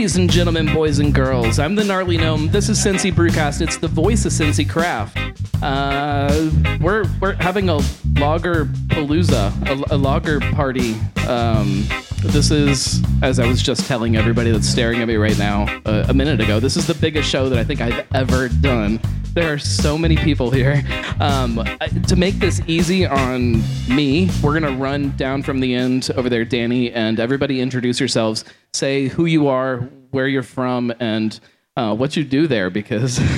Ladies and gentlemen, boys and girls, I'm the Gnarly Gnome. This is Cincy Brewcast. It's the voice of Cincy Craft. Uh, we're we're having a lager palooza, a, a lager party. Um, this is, as I was just telling everybody that's staring at me right now uh, a minute ago, this is the biggest show that I think I've ever done. There are so many people here. Um, to make this easy on me, we're gonna run down from the end over there, Danny, and everybody introduce yourselves. Say who you are, where you're from, and uh, what you do there, because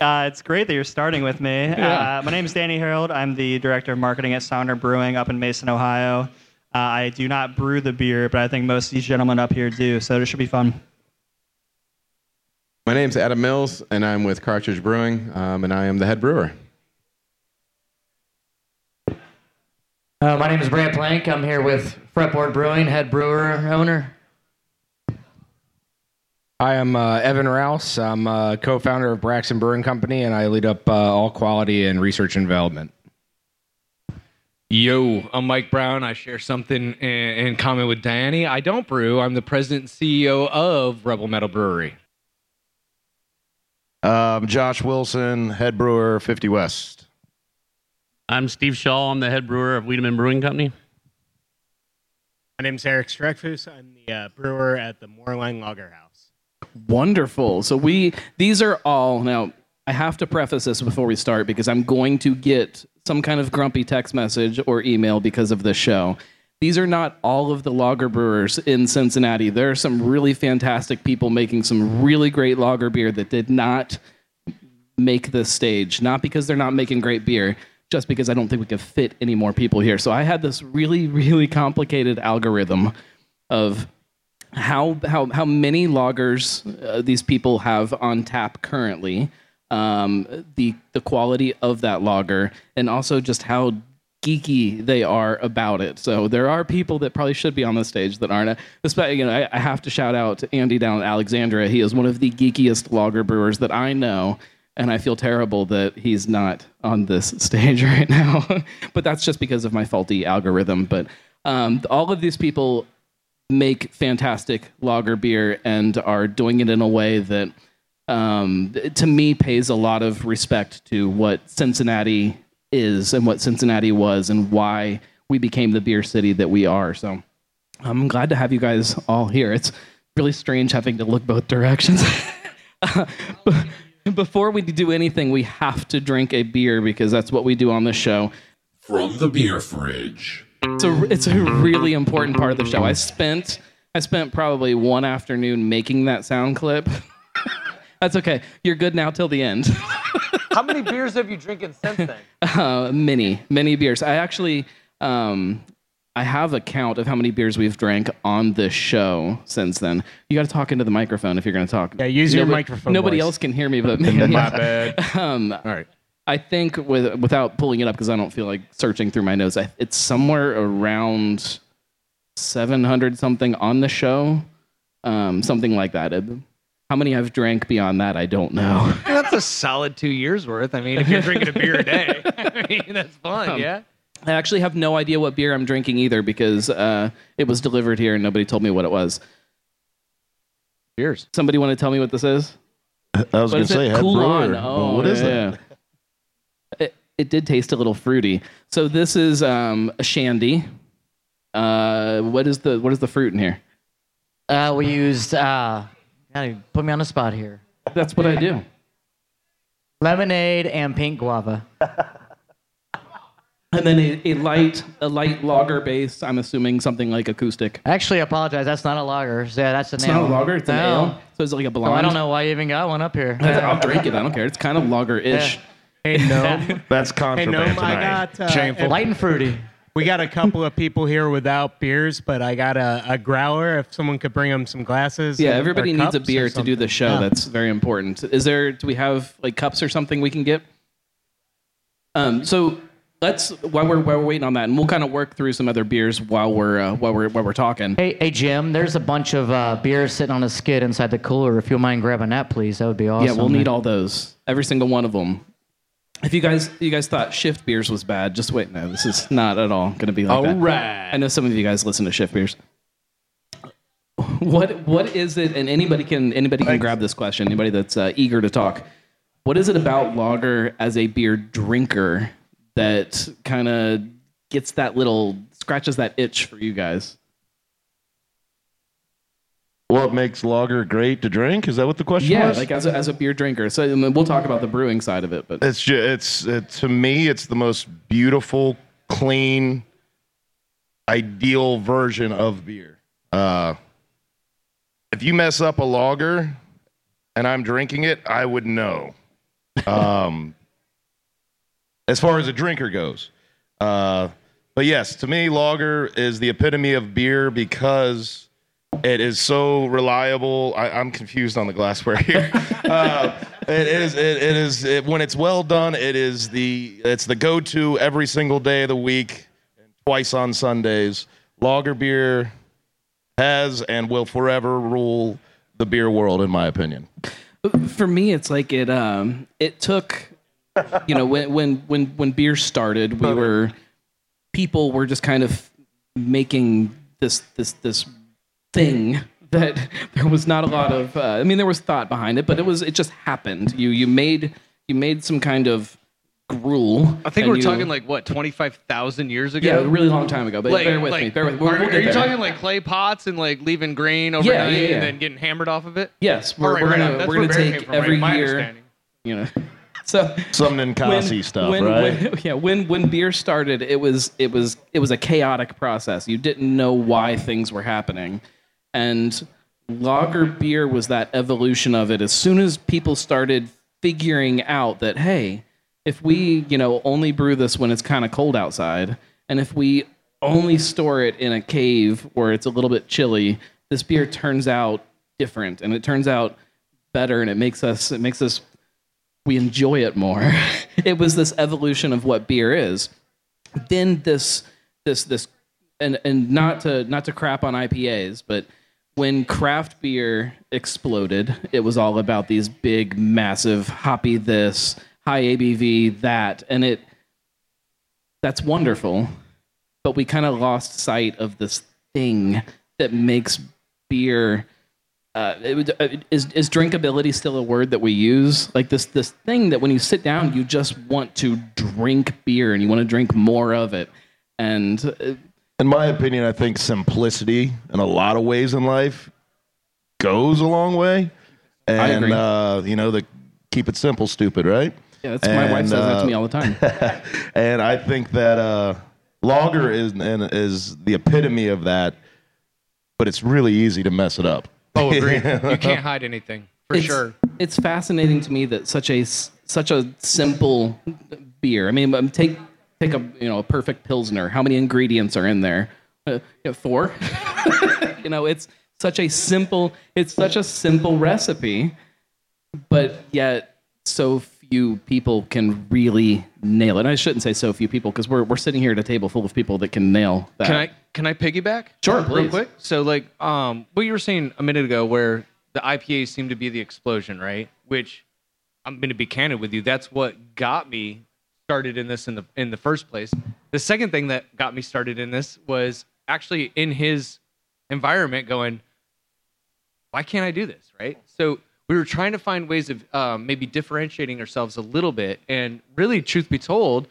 Uh, it's great that you're starting with me. Yeah. Uh, my name is Danny Harold. I'm the director of marketing at Sonder Brewing up in Mason, Ohio. Uh, I do not brew the beer, but I think most of these gentlemen up here do, so it should be fun. My name's Adam Mills, and I'm with Cartridge Brewing, um, and I am the head brewer. My name is Brad Plank. I'm here with Fretboard Brewing, head brewer owner. I am uh, Evan Rouse. I'm uh, co-founder of Braxton Brewing Company, and I lead up uh, all quality and research and development. Yo, I'm Mike Brown. I share something in, in common with Diane. I don't brew. I'm the president and CEO of Rebel Mettle Brewery. Um, Josh Wilson, head brewer, 50 West. I'm Steve Shaw. I'm the head brewer of Wiedemann Brewing Company. My name's Eric Streckfus. I'm the uh, brewer at the Moerlein Lager House. Wonderful. So we these are all now I have to preface this before we start because I'm going to get some kind of grumpy text message or email because of this show. These are not all of the lager brewers in Cincinnati. There are some really fantastic people making some really great lager beer that did not make this stage. Not because they're not making great beer, just because I don't think we could fit any more people here. So I had this really, really complicated algorithm of how how how many lagers uh, these people have on tap currently, um, the the quality of that lager, and also just how geeky they are about it. So there are people that probably should be on the stage that aren't. Especially, you know, I, I have to shout out to Andy down at Alexandria. He is one of the geekiest lager brewers that I know. And I feel terrible that he's not on this stage right now. but that's just because of my faulty algorithm. But um, all of these people make fantastic lager beer and are doing it in a way that um, to me pays a lot of respect to what Cincinnati is and what Cincinnati was and why we became the beer city that we are. So I'm glad to have you guys all here. It's really strange having to look both directions. Before we do anything, we have to drink a beer because that's what we do on this show. From the beer fridge. It's a it's a really important part of the show. I spent I spent probably one afternoon making that sound clip. That's okay. You're good now till the end. How many beers have you drinking since then? uh, many many beers. I actually um, I have a count of how many beers we've drank on this show since then. You got to talk into the microphone if you're going to talk. Yeah, use your Nobody- microphone Nobody voice. else can hear me but me. My bad. Um, All right. I think with without pulling it up because I don't feel like searching through my notes. I, it's somewhere around 700 something on the show, um, something like that. It- how many I've drank beyond that, I don't know. That's a solid two years worth. I mean, if you're drinking a beer a day, I mean, that's fun, Um, yeah? I actually have no idea what beer I'm drinking either because uh, it was delivered here and nobody told me what it was. Cheers. Somebody want to tell me what this is? I was What going is to say, head Cool brewer. on. Oh, what is yeah. that? It, it did taste a little fruity. So this is um, a shandy. Uh, what is the what is the fruit in here? Uh, we used, uh, God, you put me on the spot here. That's what I do. Lemonade and pink guava. And then a, a light a light lager base. I'm assuming something like acoustic. Actually, I apologize. That's not a lager. Yeah, that's an It's ale. not a lager. It's an No. ale. So it's like a So blonde. I don't know why you even got one up here. I'll drink it. I don't care. It's kind of lager-ish. Hey, Gnome. That's hey, contraband Gnome, I tonight. got. Uh, if- Light and fruity. we got a couple of people here without beers, but I got a, a growler. If someone could bring them some glasses. Yeah, and- or everybody needs a or beer to do the something. show. Yeah. That's very important. Is there? Do we have like cups or something we can get? Um. So let's while we're while we're waiting on that, and we'll kind of work through some other beers while we're uh, while we're while we're talking. Hey, hey, Jim, there's a bunch of uh, beers sitting on a skid inside the cooler. If you don't mind grabbing that, please, that would be awesome. yeah, we'll need all those. Every single one of them. If you guys you guys thought shift beers was bad, just wait. No, this is not at all going to be like All that. right. I know some of you guys listen to shift beers. What what is it? And anybody can anybody can grab this question. Anybody that's uh, eager to talk. What is it about lager as a beer drinker that kind of gets that little scratches that itch for you guys? What makes lager great to drink? Is that what the question Yeah, was? like as a, as a beer drinker. So I mean, we'll talk about the brewing side of it, but It's just, it's it, to me, it's the most beautiful, clean, ideal version of beer. Uh, if you mess up a lager and I'm drinking it, I would know. Um, as far as a drinker goes, uh, but yes, to me, lager is the epitome of beer because it is so reliable. I, I'm confused on the glassware here. uh, it is. It, it is. It, when it's well done, it is the. It's the go-to every single day of the week, twice on Sundays. Lager beer has and will forever rule the beer world, in my opinion. for me, it's like it. Um, it took, you know, when when when when beer started, we were people were just kind of making this this this thing that there was not a lot of. Uh, I mean, there was thought behind it, but it was it just happened. You you made you made some kind of gruel. I think we're you- talking like what twenty five thousand years ago. yeah, a really long time ago. But Like- bear with like- me. Bear with me. Are, We'll, we'll are you there. talking like clay pots and like leaving grain overnight yeah, yeah. and then getting hammered off of it? Yes, we're, right, we're right gonna we're gonna take every right? Year. You know, so Some Ninkasi stuff, when, right? when- yeah, when when beer started, it was it was it was a chaotic process. You didn't know why things were happening, and lager beer was that evolution of it. As soon as people started figuring out that hey, if we you know only brew this when it's kind of cold outside, and if we only store it in a cave where it's a little bit chilly, this beer turns out different, and it turns out better, and it makes us it makes us we enjoy it more. it was this evolution of what beer is. Then this this this and and not to not to crap on IPAs, but when craft beer exploded, it was all about these big, massive, hoppy this, high ABV that, and it that's wonderful. But we kind of lost sight of this thing that makes beer uh, it, uh, is is drinkability still a word that we use? Like this this thing that when you sit down, you just want to drink beer and you want to drink more of it. And uh, in my opinion, I think simplicity in a lot of ways in life goes a long way. And I agree. Uh, you know, the keep it simple, stupid, right? yeah, that's my wife And, says that to uh, me all the time. and I think that uh, lager is and is the epitome of that. But it's really easy to mess it up. Oh, agreed. you can't hide anything for it's, sure. It's fascinating to me that such a such a simple beer. I mean, um, take take a you know a perfect pilsner. How many ingredients are in there? Uh, you know, four. you know, it's such a simple. It's such a simple recipe, but yet so few people can really nail it. And I shouldn't say so few people because we're we're sitting here at a table full of people that can nail that. Can I can I piggyback? Sure, real please. quick. So like um what you were saying a minute ago, where the IPAs seem to be the explosion, right? Which I'm going to be candid with you. That's what got me started in this in the in the first place. The second thing that got me started in this was actually in his environment, going, why can't I do this, right? So we were trying to find ways of um, maybe differentiating ourselves a little bit, and really, truth be told,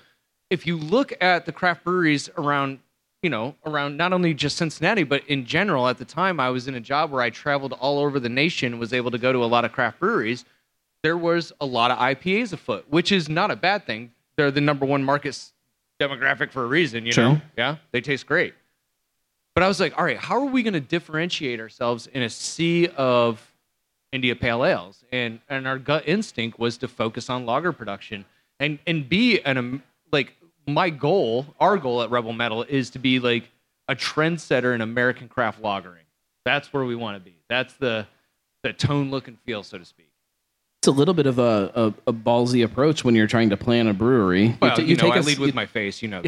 if you look at the craft breweries around you know around not only just cincinnati but in general at the time i was in a job where i traveled all over the nation was able to go to a lot of craft breweries there was a lot of ipas afoot which is not a bad thing. They're the number one market demographic for a reason you know? Yeah? They taste great. But i was like all right how are we going to differentiate ourselves in a sea of India Pale Ales, and and our gut instinct was to focus on lager production and and be an um, like my goal, our goal at Rebel Mettle is to be like a trendsetter in American craft lagering. That's where we want to be. That's the the tone, look, and feel, so to speak. It's a little bit of a, a, a ballsy approach when you're trying to plan a brewery. Well, you, know, take I a s- lead with you- my face. You know.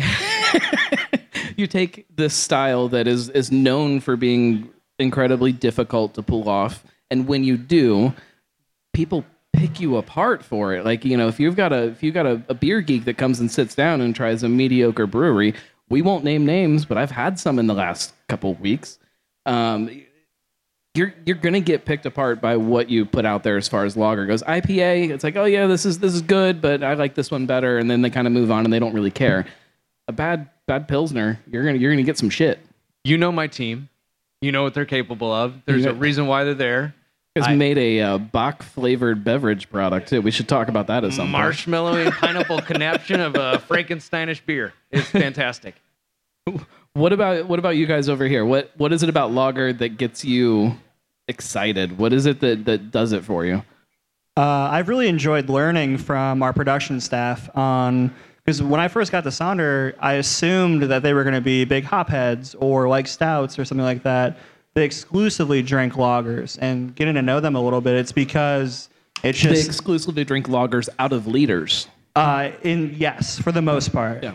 you take this style that is is known for being incredibly difficult to pull off and when you do people pick you apart for it like you know if you've got a if you've got a, a beer geek that comes and sits down and tries a mediocre brewery we won't name names but i've had some in the last couple of weeks um, you're you're gonna get picked apart by what you put out there as far as lager goes. IPA, it's like, oh yeah, this is this is good, but I like this one better, and then they kind of move on and they don't really care. A bad bad pilsner, you're gonna you're gonna get some shit. You know my team. You know what they're capable of. There's You a reason why they're there. Has I- made a uh, Bach flavored beverage product too. We should talk about that as some point. Marshmallow and pineapple connection of a Frankensteinish beer. It's fantastic. What about what about you guys over here? What what is it about lager that gets you excited? What is it that that does it for you? Uh, I've really enjoyed learning from our production staff on because when I first got to Sonder, I assumed that they were going to be big hopheads or like stouts or something like that. They exclusively drink lagers, and getting to know them a little bit, it's because it's they just exclusively drink lagers out of liters. uh, in yes, for the most part. Yeah.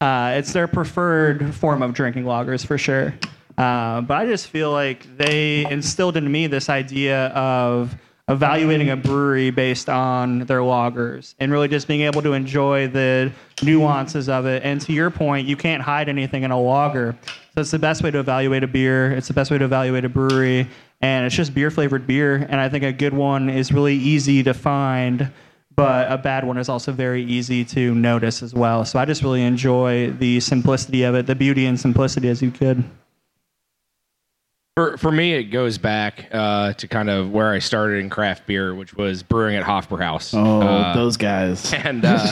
Uh, it's their preferred form of drinking lagers for sure. Uh, but I just feel like they instilled in me this idea of evaluating a brewery based on their lagers and really just being able to enjoy the nuances of it. And to your point, you can't hide anything in a lager. So it's the best way to evaluate a beer. It's the best way to evaluate a brewery. And it's just beer flavored beer. And I think a good one is really easy to find but a bad one is also very easy to notice as well. So I just really enjoy the simplicity of it, the beauty and simplicity as you could. For for me, it goes back uh, to kind of where I started in craft beer, which was brewing at Hofbrauhaus. Oh, Uh, those guys. and uh,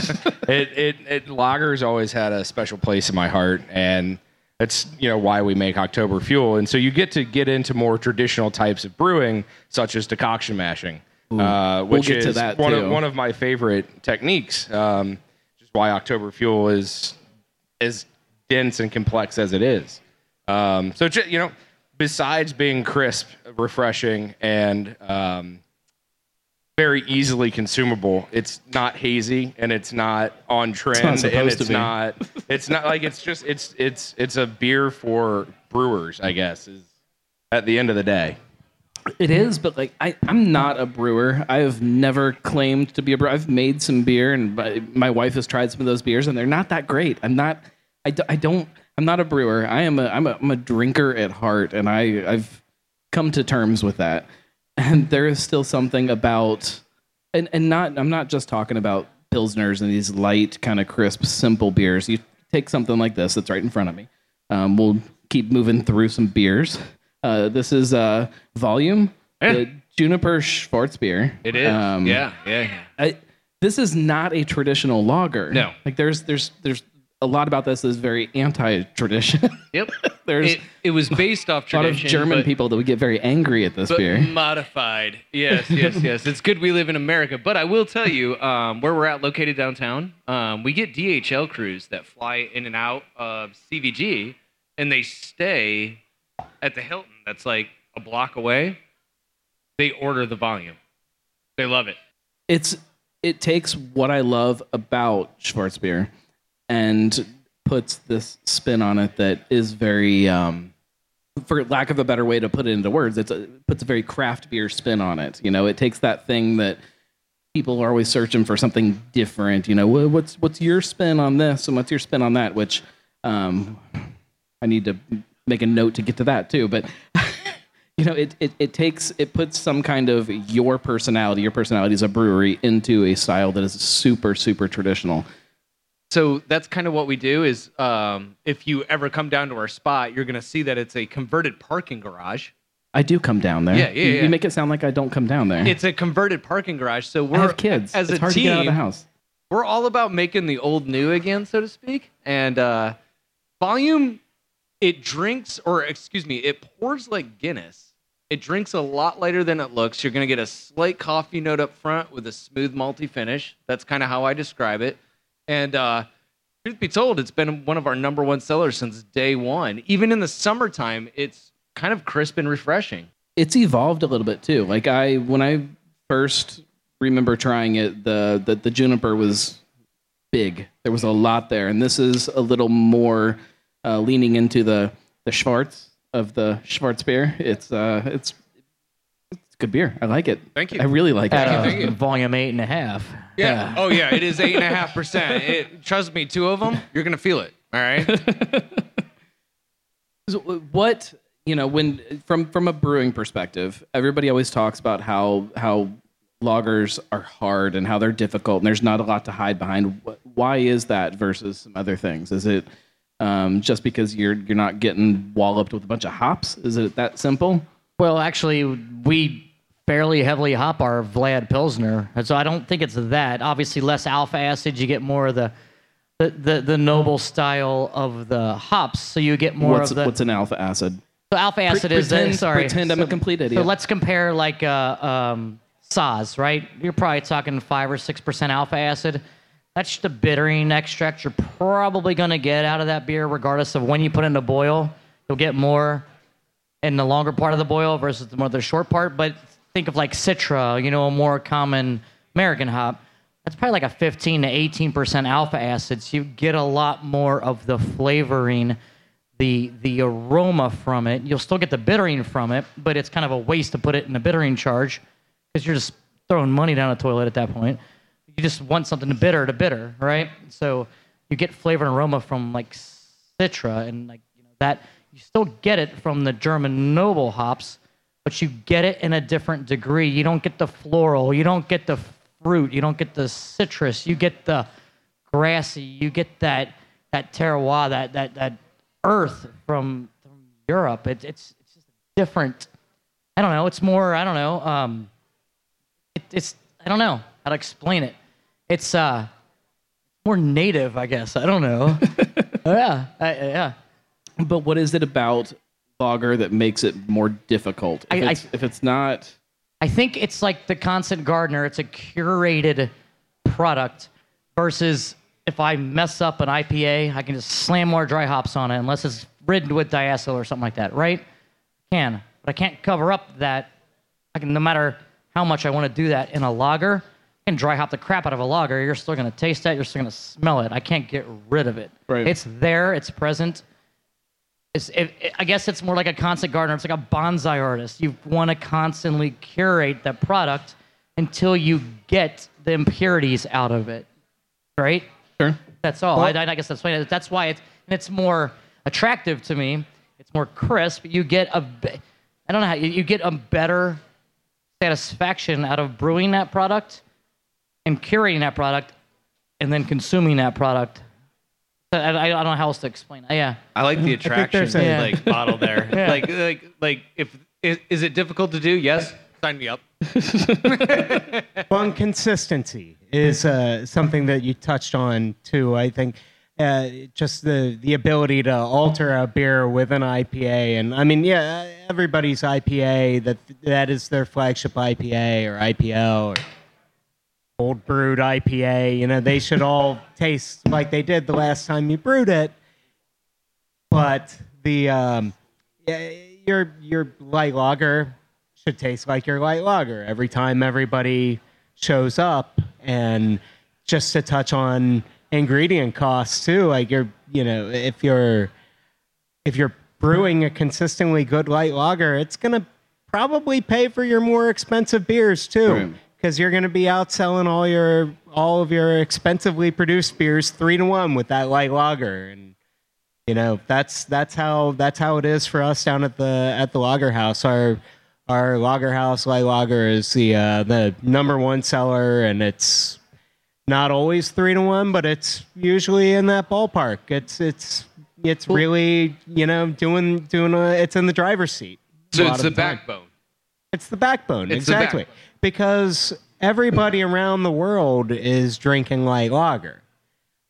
it, it it lagers always had a special place in my heart, and that's you know why we make October Fuel. And so you get to get into more traditional types of brewing, such as decoction mashing, uh, We'll which to is one too. of one of my favorite techniques. Um, is why October Fuel is as dense and complex as it is. Um, so you know, besides being crisp, refreshing, and um, very easily consumable, it's not hazy and it's not on trend and supposed to it's not. It's not like it's just it's it's it's a beer for brewers, I guess. Is at the end of the day. It is, but like I, I'm not a brewer. I've never claimed to be a brewer. I've made some beer, and my, my wife has tried some of those beers, and they're not that great. I'm not. I, do, I don't. I'm not a brewer. I am a. I'm a. I'm a drinker at heart, and I. I've come to terms with that. And there is still something about, and and not. I'm not just talking about pilsners and these light, kind of crisp, simple beers. You take something like this that's right in front of me. Um, we'll keep moving through some beers. Uh, this is uh, volume, the Juniper Schwarzbier. It is. Um, yeah, yeah, yeah. I, this is not a traditional lager. No. like there's there's there's a lot about this is very anti-tradition. Yep. there's It, it was based off tradition. a lot of. German but- people that would get very angry at this but beer. modified. Yes, yes, yes. It's good we live in America. But I will tell you, um, where we're at, located downtown, um, we get DHL crews that fly in and out of CVG, and they stay at the Hilton. That's like a block away. They order the volume. They love it. it's it takes what I love about Schwarzbier and puts this spin on it that is very um for lack of a better way to put it into words a, it puts a very craft beer spin on it. You know it takes that thing that people are always searching for something different. You know what's what's your spin on this and what's your spin on that? Which um I need to make a note to get to that too but you know it, it, it takes it puts some kind of your personality your personality as a brewery into a style that is super super traditional So that's kind of what we do. Is um, if you ever come down to our spot, you're gonna see that it's a converted parking garage. i do come down there Yeah, yeah, You- yeah. you make it sound like i don't come down there It's a converted parking garage. So we're have kids as it's a hard team. to get out of the house we're all about making the old new again, so to speak. And uh, volume, it drinks, or excuse me, it pours like Guinness. It drinks a lot lighter than it looks. You're going to get a slight coffee note up front with a smooth malty finish. That's kind of how I describe it. And uh, truth be told, it's been one of our number one sellers since day one. Even in the summertime, it's kind of crisp and refreshing. it's evolved a little bit too. Like I when I first remember trying it, the the, the juniper was big. There was a lot there, and this is a little more uh, leaning into the the Schwarz of the Schwarz beer. It's uh it's it's good beer. I like it. Thank you. I really like At it. uh, thank you. volume eight and a half. Yeah. Oh yeah, it is eight and a half percent. It trust me, two of them, you're gonna feel it. All right. So, What you know when from from a brewing perspective everybody always talks about how how lagers are hard and how they're difficult and there's not a lot to hide behind why is that versus some other things is it um, just because you're you're not getting walloped with a bunch of hops is it that simple Well, actually, we fairly heavily hop our Vlad Pilsner, and so I don't think it's that. Obviously, less alpha acid, you get more of the the, the, the noble style of the hops, so you get more what's of the. what's an alpha acid so alpha acid is the, sorry. pretend I'm so, a complete idiot. So let's compare like uh, um, Saaz, right? You're probably talking five or six percent alpha acid. That's just a bittering extract you're probably going to get out of that beer, regardless of when you put in the boil. You'll get more in the longer part of the boil versus the more the short part. But think of like Citra, you know, a more common American hop. That's probably like a 15 to 18 percent alpha acid. So you get a lot more of the flavoring, the the aroma from it. You'll still get the bittering from it, but it's kind of a waste to put it in a bittering charge because you're just throwing money down a toilet at that point. You just want something to bitter to bitter, right? So you get flavor and aroma from like Citra and like you know that you still get it from the German noble hops, but you get it in a different degree. You don't get the floral, you don't get the fruit, you don't get the citrus, you get the grassy, you get that that terroir, that that that earth from, from Europe. It, it's it's just different. I don't know. It's more. I don't know. Um, it, it's I don't know how to explain it. It's uh more native, I guess. I don't know. yeah, I, yeah. but what is it about lager that makes it more difficult if, I- I- it's, if it's not I think it's like the constant gardener. It's a curated product versus if I mess up an IPA, I can just slam more dry hops on it unless it's ridden with diacetyl or something like that, right? Can, but I can't cover up that. I can, no matter how much I want to do that in a lager, I can dry hop the crap out of a lager. You're still going to taste that. You're still going to smell it. I can't get rid of it. Right. It's there. It's present. It's, it, it- I guess it's more like a constant gardener. It's like a bonsai artist. You want to constantly curate that product until you get the impurities out of it, right? Sure. That's all. I, I guess that's why. That's why it's and it's more attractive to me. It's more crisp. You get a, I don't know how you, you get a better satisfaction out of brewing that product and curating that product and then consuming that product. I, I, I don't know how else to explain. it. Yeah. I like the attraction there's a- like model there. Yeah. Like like like if is, is it difficult to do? Yes. Sign me up. Well, consistency is uh, something that you touched on too. I think uh, just the the ability to alter a beer with an IPA, and I mean, yeah, everybody's IPA that that is their flagship IPA or IPL or old brewed IPA. You know, they should all taste like they did the last time you brewed it. But the um, yeah, your your light lager should taste like your light lager every time everybody shows up. And just to touch on ingredient costs too, like you're you know if you're if you're brewing a consistently good light lager, it's gonna probably pay for your more expensive beers too. Right. Because you're going to be outselling all your all of your expensively produced beers three to one with that light lager, and you know that's that's how that's how it is for us down at the at the lager house. Our our lager house light lager is the uh, the number one seller, and it's not always three to one, but it's usually in that ballpark. It's it's it's really you know doing doing a, it's in the driver's seat. So it's of the backbone. It's the backbone, It's the exactly. backbone. Because everybody around the world is drinking light lager.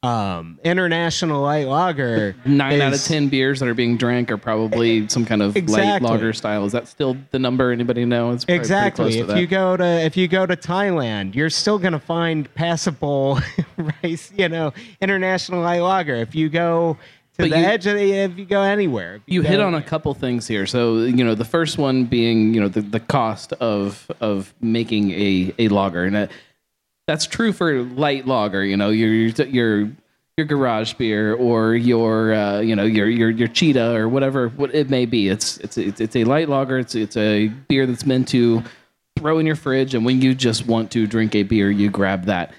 Um, international light lager. nine out of ten beers that are being drank are probably some kind of light lager style. Is that still the number? Anybody know? It's probably Exactly. If you go to if you go to Thailand, you're still going to find passable rice, you know, international light lager. If you go But the you- edge of the, if you go anywhere, you hit go- on a couple things here. So you know, the first one being you know the, the cost of of making a a lager, and that, that's true for light lager. You know, your your your your garage beer or your uh, you know your your your cheetah or whatever what it may be. It's it's it's, it's a light lager. It's it's a beer that's meant to throw in your fridge, and when you just want to drink a beer, you grab that.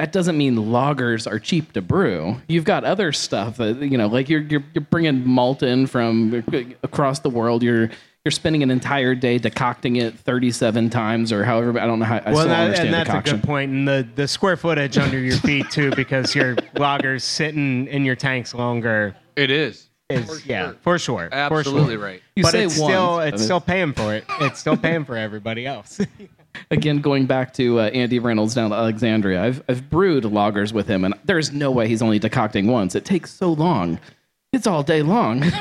That doesn't mean lagers are cheap to brew. You've got other stuff that you know, like you're you're, you're bringing malt in from across the world. You're you're spending an entire day decocting it 37 times or however. I don't know how. I well, still that, understand and that's decoction. a good point. And the, the square footage under your feet too, because your lager's sitting in your tanks longer. It is. Is, yeah, for sure. for Absolutely sure. right. You but say it's still it's still paying for it. It's still paying for everybody else. Again, going back to uh, Andy Reynolds down at Alexandria, I've I've brewed lagers with him, and there's no way he's only decocting once. It takes so long. It's all day long.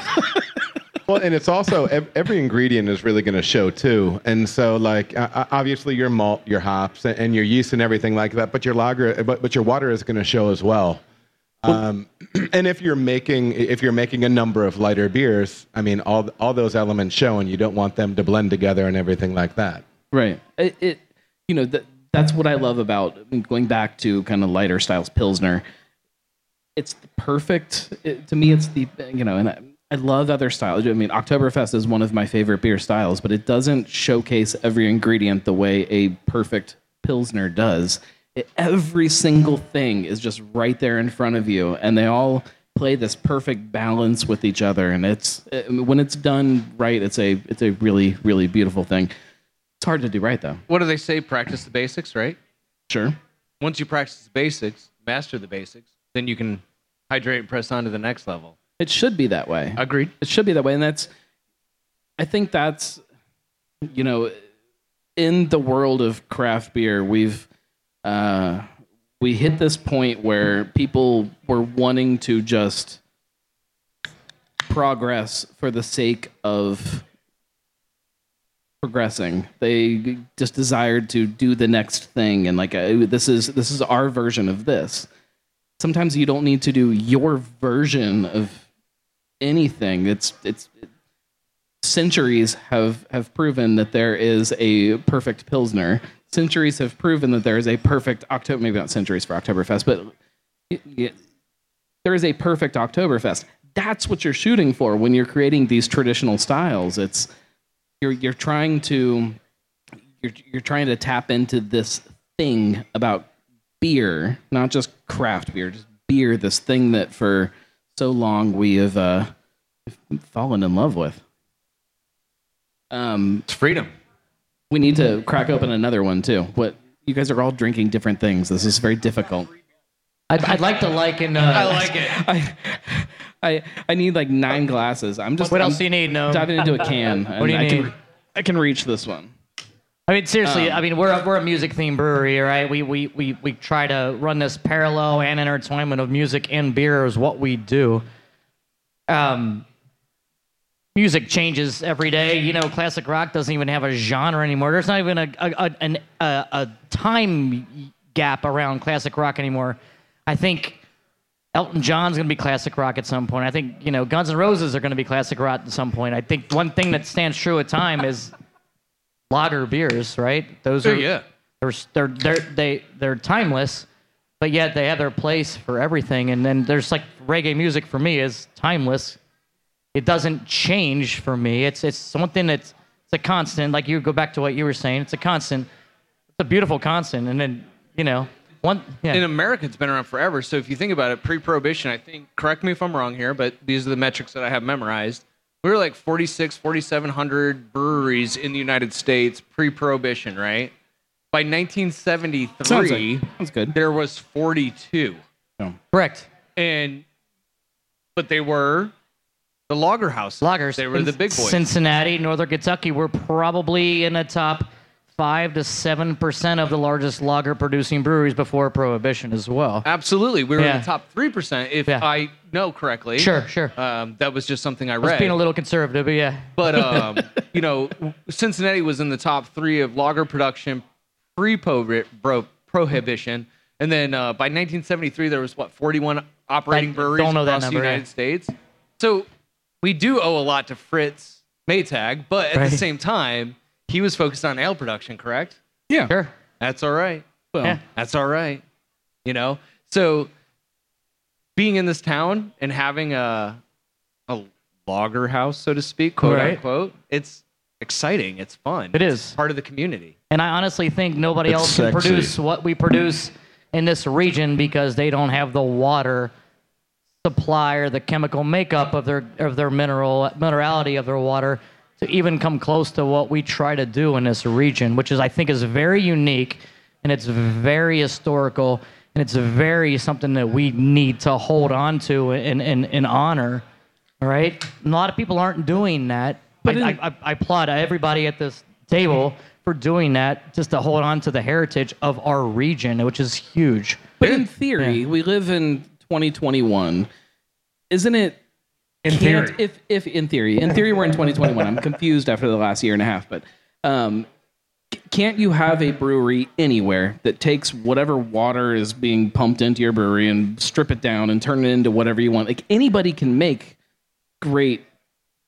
Well, and it's also ev- every ingredient is really going to show too. And so, like, uh, uh, obviously your malt, your hops, and- and your yeast and everything like that. But your lager, but, but your water is going to show as well. Um, and if you're making if you're making a number of lighter beers, I mean, all all those elements show, and you don't want them to blend together and everything like that. Right. It, it you know, that that's what I love about going back to kind of lighter styles pilsner. It's perfect it, to me. It's the you know, and I, I love other styles. I mean, Oktoberfest is one of my favorite beer styles, but it doesn't showcase every ingredient the way a perfect pilsner does. It, every single thing is just right there in front of you, and they all play this perfect balance with each other. And it's it, when it's done right, it's a it's a really really beautiful thing. It's hard to do right though. What do they say? Practice the basics, right? Sure. Once you practice the basics, master the basics, then you can hydrate and press on to the next level. It should be that way. Agreed. It should be that way, and that's. I think that's, you know, in the world of craft beer, we've uh, we hit this point where people were wanting to just progress for the sake of progressing. They just desired to do the next thing, and like uh, this is this is our version of this. Sometimes you don't need to do your version of anything. It's it's centuries have have proven that there is a perfect pilsner. Centuries have proven that there is a perfect October. Maybe not centuries for Oktoberfest, but y- y- there is a perfect Oktoberfest. That's what you're shooting for when you're creating these traditional styles. It's you're you're trying to you're you're trying to tap into this thing about beer, not just craft beer, just beer. This thing that for so long we have uh, fallen in love with. Um, it's freedom. We need to crack open another one too. What you guys are all drinking different things. This is very difficult. I'd, I'd like to liken. Uh, I like it. I, I I need like nine glasses. I'm just. What I'm else do you need? No. Diving into a can. What do you I need? Can, I can reach this one. I mean, seriously. Um, I mean, we're a, we're a music themed brewery, right? We, we we we try to run this parallel and intertwinement of music and beer is what we do. Um, music changes every day. You know, classic rock doesn't even have a genre anymore. There's not even a a, a, an, a, a time gap around classic rock anymore. I think Elton John's going to be classic rock at some point. I think you know Guns N' Roses are going to be classic rock at some point. I think one thing that stands true at time is lager beers, right? Those are yeah. they're they're they're they they're timeless, but yet they have their place for everything. And then there's like reggae music for me is timeless. It doesn't change for me. It's it's something that's it's a constant. Like you go back to what you were saying. It's a constant. It's a beautiful constant. And then you know one yeah. In America, it's been around forever. So if you think about it, pre-prohibition, I think, correct me if I'm wrong here, but these are the metrics that I have memorized. We were like 46, 4,700 breweries in the United States pre-prohibition, right? By 1973, Sounds like- sounds good. there was 42. Correct. And, but they were the lager house. Lagers. They were in the big boys. Cincinnati, Northern Kentucky were probably in the top five to seven percent of the largest lager producing breweries before prohibition as well. Absolutely. We were in the top 3%, if Yeah. I know correctly. Sure, sure. Um, that was just something I I read. was being a little conservative, but yeah. But um, you know, Cincinnati was in the top three of lager production pre-prohibition, and then uh, by 1973 there was what 41 operating I breweries don't know that across number, the United yeah. States. So we do owe a lot to Fritz Maytag, but at Right. the same time, he was focused on ale production, correct? Yeah. Sure. That's all right. Well, Yeah. That's all right. You know, so being in this town and having a a lager house, so to speak, quote Right. unquote, it's exciting. It's fun. It It's part of the community. And I honestly think nobody It's else can produce what we produce in this region because they don't have the water supply or the chemical makeup of their of their mineral minerality of their water to even come close to what we try to do in this region, which is I think is very unique and it's very historical and it's very something that we need to hold on to and and, and honor. All right, a lot of people aren't doing that, but I, I, I applaud everybody at this table for doing that, just to hold on to the heritage of our region, which is huge. But in theory, we live in 2021. Isn't it? In can't- theory. if if in theory, in theory, we're in 2021. I'm confused after the last year and a half, but um, c- can't you have a brewery anywhere that takes whatever water is being pumped into your brewery and strip it down and turn it into whatever you want? Like anybody can make great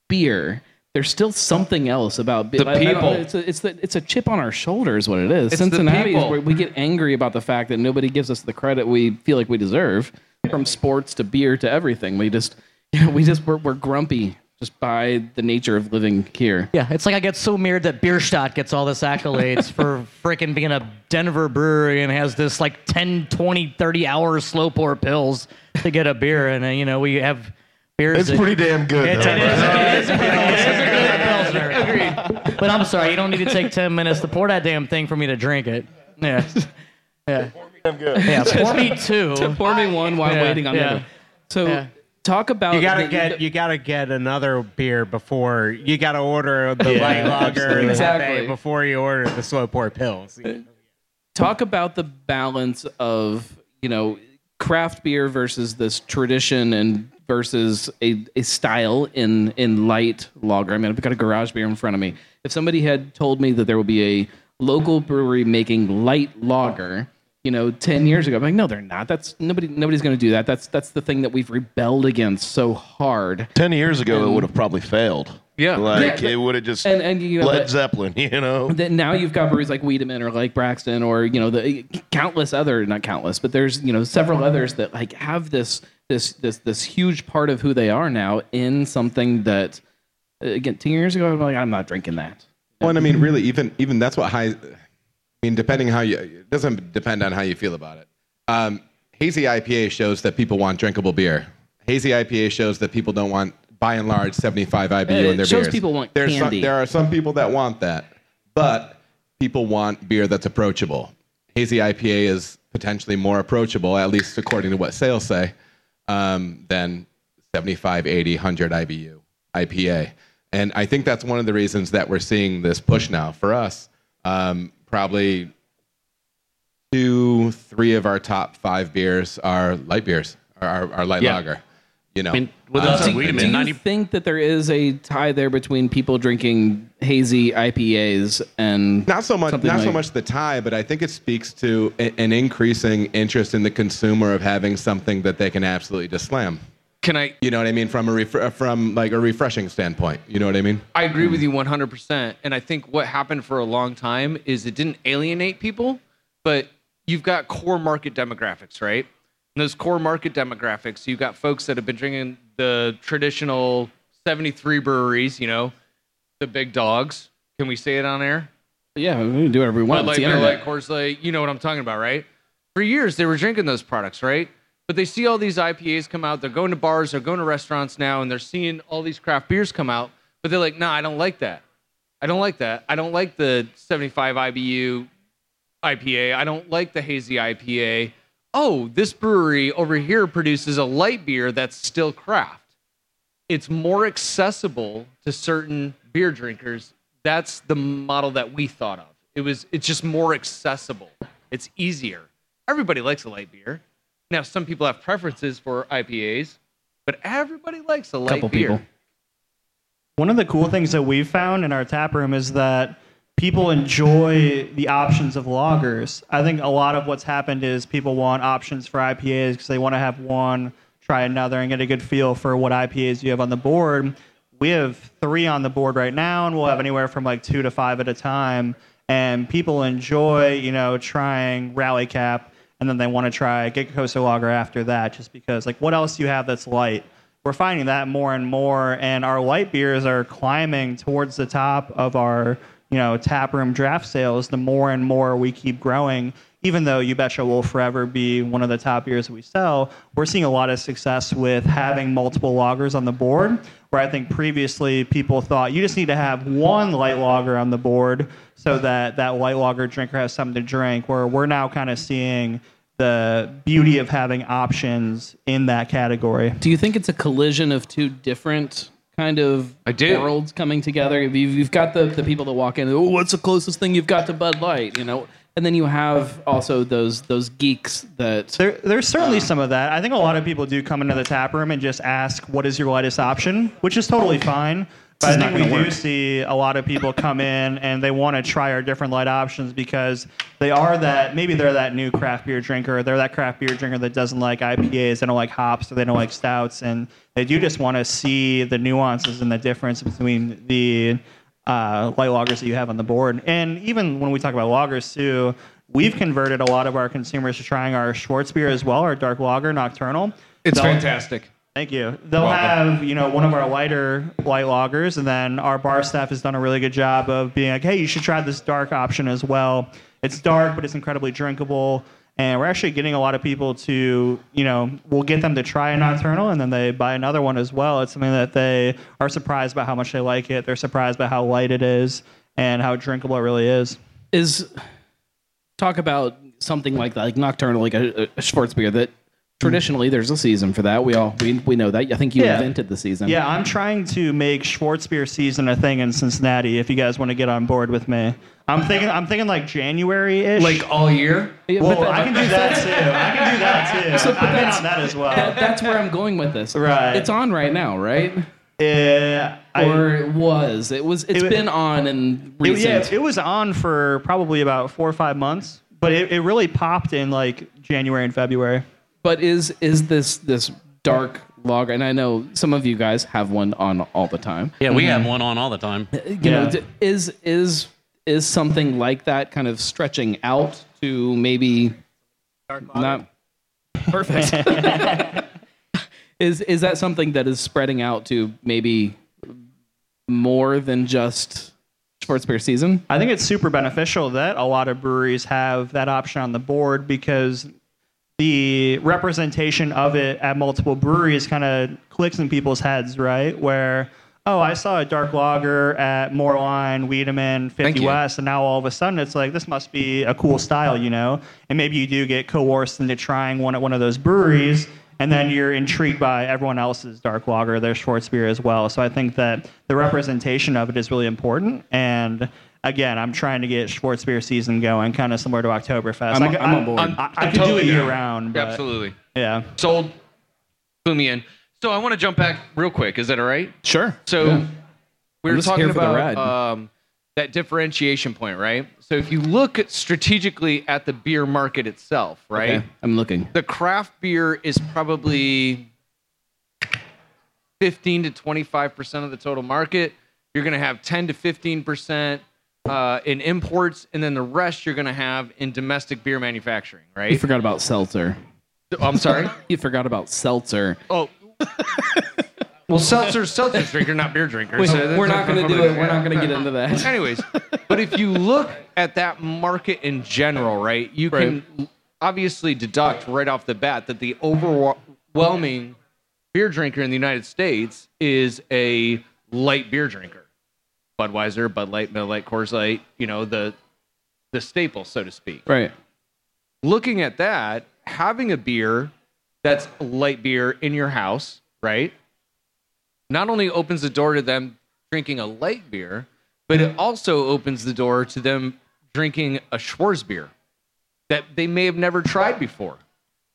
beer. There's still something else about beer. The people. It's a, it's the it's a chip on our shoulder, is what it is. It's the Cincinnati is people. where we get angry about the fact that nobody gives us the credit we feel like we deserve, from sports to beer to everything. We just you know, we just we're, we're grumpy just by the nature of living here. Yeah, it's like I get so mirrored that Bierstadt gets all this accolades for freaking being a Denver brewery and has this like 10, 20, 30 hour slow pour Pils to get a beer. And, uh, you know, we have beers. It's that- pretty damn good. It's, though, it is, bro. it is a good- it is a good Pilsner. But I'm sorry, you don't need to take 10 minutes to pour that damn thing for me to drink it. Yeah. Yeah. I'm Yeah, pour me two. To pour me one while Yeah, waiting on the other. So Yeah. Talk about You gotta the- get you gotta get another beer before you gotta order the Yeah, light lager exactly. before you order the slow pour Pils. Uh, talk about the balance of you know craft beer versus this tradition and versus a, a style in in light lager. I mean, I've got a garage beer in front of me. If somebody had told me that there would be a local brewery making light lager, you know, ten years ago, I'm like, no, they're not. That's nobody. Nobody's going to do that. That's that's the thing that we've rebelled against so hard. Ten years ago, it would have probably failed. Yeah. like Yeah, it would have just And and you know, Led but- Zeppelin. You know, then now you've got breweries like Wiedemann or like Braxton or you know the countless other not countless but there's you know several others that like have this this this this huge part of who they are now in something that again 10 years ago I'm like I'm not drinking that. Well, and I mean, really, even even that's what high. I mean, depending how you, it doesn't depend on how you feel about it. Um, hazy IPA shows that people want drinkable beer. Hazy IPA shows that people don't want, by and large, 75 IBU Uh, in it their shows beers. people want There's candy. Some, there are some people that want that, but people want beer that's approachable. Hazy IPA is potentially more approachable, at least according to what sales say, um, than 75, 80, 100 IBU IPA. And I think that's one of the reasons that we're seeing this push now for us. Um, probably two, three of our top five beers are light beers, are, are, are light Yeah. lager. You know, I mean, with Uh, us at do, do you 90 think that there is a tie there between people drinking hazy IPAs and not so much something not so much the tie but i think it speaks to a- an increasing interest in the consumer of having something that they can absolutely just slam Can I? you know what i mean from a ref- uh, from like a refreshing standpoint you know what i mean I agree with you 100%. And I think what happened for a long time is it didn't alienate people, but you've got core market demographics, right? And those core market demographics, you've got folks that have been drinking the traditional 73 breweries, you know, the big dogs. Can we say it on air? yeah we can do whatever we want Bud it's Light, the Miller internet. Light, Coors Light, you know what I'm talking about, right? For years, they were drinking those products, right? But they see all these IPAs come out. They're going to bars, they're going to restaurants now, and they're seeing all these craft beers come out. But they're like, nah, I don't like that. I don't like that. I don't like the 75 IBU IPA. I don't like the hazy IPA. Oh, this brewery over here produces a light beer that's still craft. It's more accessible to certain beer drinkers. That's the model that we thought of. It was it's just more accessible. It's easier. Everybody likes a light beer. Now some people have preferences for IPAs, but everybody likes a light Couple beer. people. One of the cool things that we've found in our tap room is that people enjoy the options of lagers. I think a lot of what's happened is people want options for IPAs because they want to have one, try another, and get a good feel for what IPAs you have on the board. We have three on the board right now, and we'll have anywhere from like two to five at a time. And people enjoy, you know, trying Rally Cap, and then they want to try Giga Costa Lager after that, just because, like, what else do you have that's light? we're finding that more and more and our light beers are climbing towards the top of our you know tap room draft sales, the more and more we keep growing. Even though You Betcha will forever be one of the top beers we sell, we're seeing a lot of success with having multiple lagers on the board. Where I think previously people thought you just need to have one light lager on the board so that that light lager drinker has something to drink. Where we're now kind of seeing the beauty of having options in that category. Do you think it's a collision of two different kind of I do. worlds coming together? You've, you've got the, the people that walk in, oh, what's the closest thing you've got to Bud Light? You know, and then you have also those those geeks that There, there's certainly some of that. I think a lot of people do come into the tap room and just ask, "What is your lightest option?" Which is totally fine. But I think we gonna do see a lot of people come in and they want to try our different light options because they are that maybe they're that new craft beer drinker. They're that craft beer drinker that doesn't like IPAs, they don't like hops, or they don't like stouts, and they do just want to see the nuances and the difference between the uh, light lagers that you have on the board. And even when we talk about lagers too, we've converted a lot of our consumers to trying our Schwarzbier as well, our dark lager nocturnal. It's They'll- fantastic. Thank you. They'll have, you know, one of our lighter light lagers, and then our bar staff has done a really good job of being like, hey, you should try this dark option as well. It's dark, but it's incredibly drinkable. And we're actually getting a lot of people to, you know, we'll get them to try a nocturnal and then they buy another one as well. It's something that they are surprised by how much they like it. They're surprised by how light it is and how drinkable it really is. is talk about something like that, like nocturnal, like a, a Schwarzbier that traditionally there's a season for that. We all we, we know that. I think you Yeah. invented the season. Yeah, I'm trying to make Schwarzbier season a thing in Cincinnati. If you guys want to get on board with me, I'm thinking I'm thinking like January ish. Like all year? Yeah, well, that- I can do that too. I can do that too. So, but I've been that's- on that as well. That- that's where I'm going with this. Right. It's on right now, right? Yeah, I- or it was. It was. It's It- been on and It, recent. yeah, it was on for probably about four or five months, but it, it really popped in like January and February. But is is this this dark lager? And I know some of you guys have one on all the time. Yeah, we have mm-hmm. one on all the time. Uh, you know, d- is is is something like that kind of stretching out to maybe not perfect? is is that something that is spreading out to maybe more than just sports beer season? I think it's super beneficial that a lot of breweries have that option on the board because the representation of it at multiple breweries kind of clicks in people's heads, right? Where, oh, I saw a dark lager at Moerlein, Wiedemann, 50 you. West, and now all of a sudden it's like, this must be a cool style, you know? And maybe you do get coerced into trying one at one of those breweries and then you're intrigued by everyone else's dark lager, their Schwarzbier as well. So I think that the representation of it is really important. And again, I'm trying to get Schwarzbier season going, kind of similar to Oktoberfest. I'm- I, I'm on board. I, I'm- I, I'm could totally do it year down. round. But Absolutely. Yeah. Sold. Put me in. So I want to jump back real quick. Is that all right? Sure. So Yeah. we I'm were just talking here for the about ride. um, that differentiation point, right? So if you look at strategically at the beer market itself, right? Okay, I'm looking. The craft beer is probably 15 to 25% of the total market. You're going to have 10 to 15% uh, in imports, and then the rest you're going to have in domestic beer manufacturing, right? You forgot about seltzer. Oh, I'm sorry. You forgot about seltzer. Oh. Well, seltzer's seltzer drinker, not beer drinker. We, so we're not going to do it. We're not going to get into that. Anyways, but if you look at that market in general, right, you can obviously deduct right off the bat that the overwhelming beer drinker in the United States is a light beer drinker. Budweiser, Bud Light, Miller Lite, Coors Light, you know, the the staple, so to speak. Right. Looking at that, having a beer that's light beer in your house, right? Not only opens the door to them drinking a light beer, but it also opens the door to them drinking a Schwarzbier that they may have never tried before.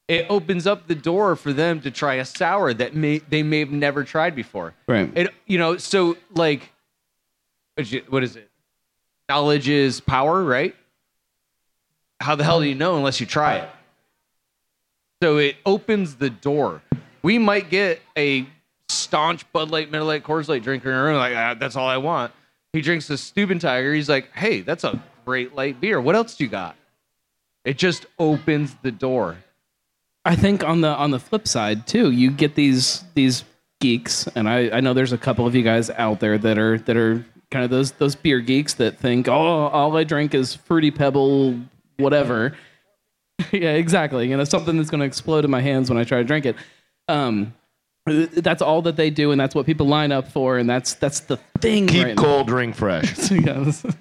It opens up the door for them to try a sour that may they may have never tried before. Right. It you know so like what is it-? Knowledge is power, right? How the hell do you know unless you try it? So it opens the door. We might get a staunch Bud Light, Miller Lite, Coors Light drinker in a room like ah, that's all I want. He drinks the Steuben Tiger. He's like, hey, that's a great light beer. What else do you got? It just opens the door. I think on the on the flip side too, you get these these geeks, and I, I know there's a couple of you guys out there that are that are kind of those those beer geeks that think, oh, all I drink is fruity pebble, whatever. yeah, exactly. You know, something that's going to explode in my hands when I try to drink it. Um, that's all that they do, and that's what people line up for, and that's that's the thing. Keep right cold, drink fresh. Now. yes.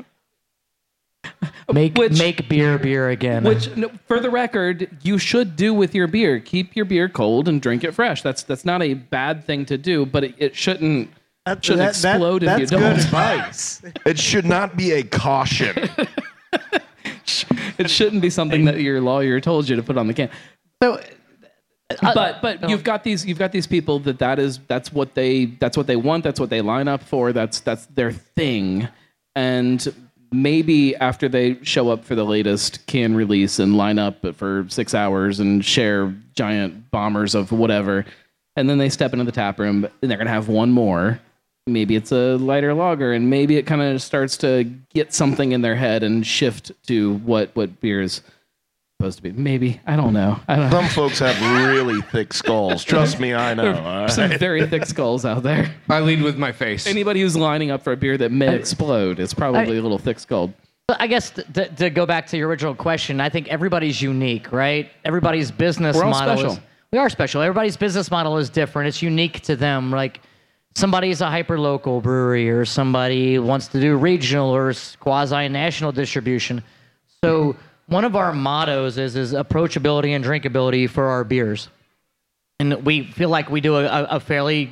Make Which- make beer beer again. Which, no, for the record, you should do with your beer. Keep your beer cold and drink it fresh. That's that's not a bad thing to do, but it, it shouldn't shouldn't that- that- explode if you that's good don't. advice. It should not be a caution. it shouldn't be something that your lawyer told you to put on the can. so uh, but but you've got these you've got these people that that is that's what they that's what they want that's what they line up for that's that's their thing and maybe after they show up for the latest can release and line up for six hours and share giant bombers of whatever and then they step into the tap room and they're gonna have one more maybe it's a lighter lager and maybe it kind of starts to get something in their head and shift to what what beer is supposed to be maybe i don't know i don't know Some folks have really thick skulls. Trust me, I know. all some right? very thick skulls out there. I lead with my face. Anybody who's lining up for a beer that may explode is probably a little thick skulled. But I guess th- th- to go back to your original question, I think everybody's unique, right? Everybody's business We're all model special. is we are special. Everybody's business model is different. It's unique to them. Like somebody's a hyper local brewery, or somebody wants to do regional or quasi national distribution. So one of our mottos is is approachability and drinkability for our beers, and we feel like we do a, a fairly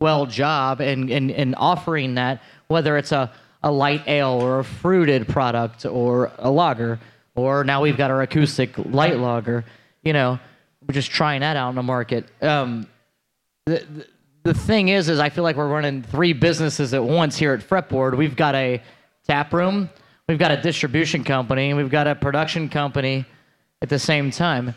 well job in, in, in offering that, whether it's a, a light ale or a fruited product or a lager, or now we've got our acoustic light lager. You know, we're just trying that out in the market. Um, the, the, the thing is, is I feel like we're running three businesses at once here at Fretboard. We've got a tap room, we've got a distribution company, and we've got a production company at the same time.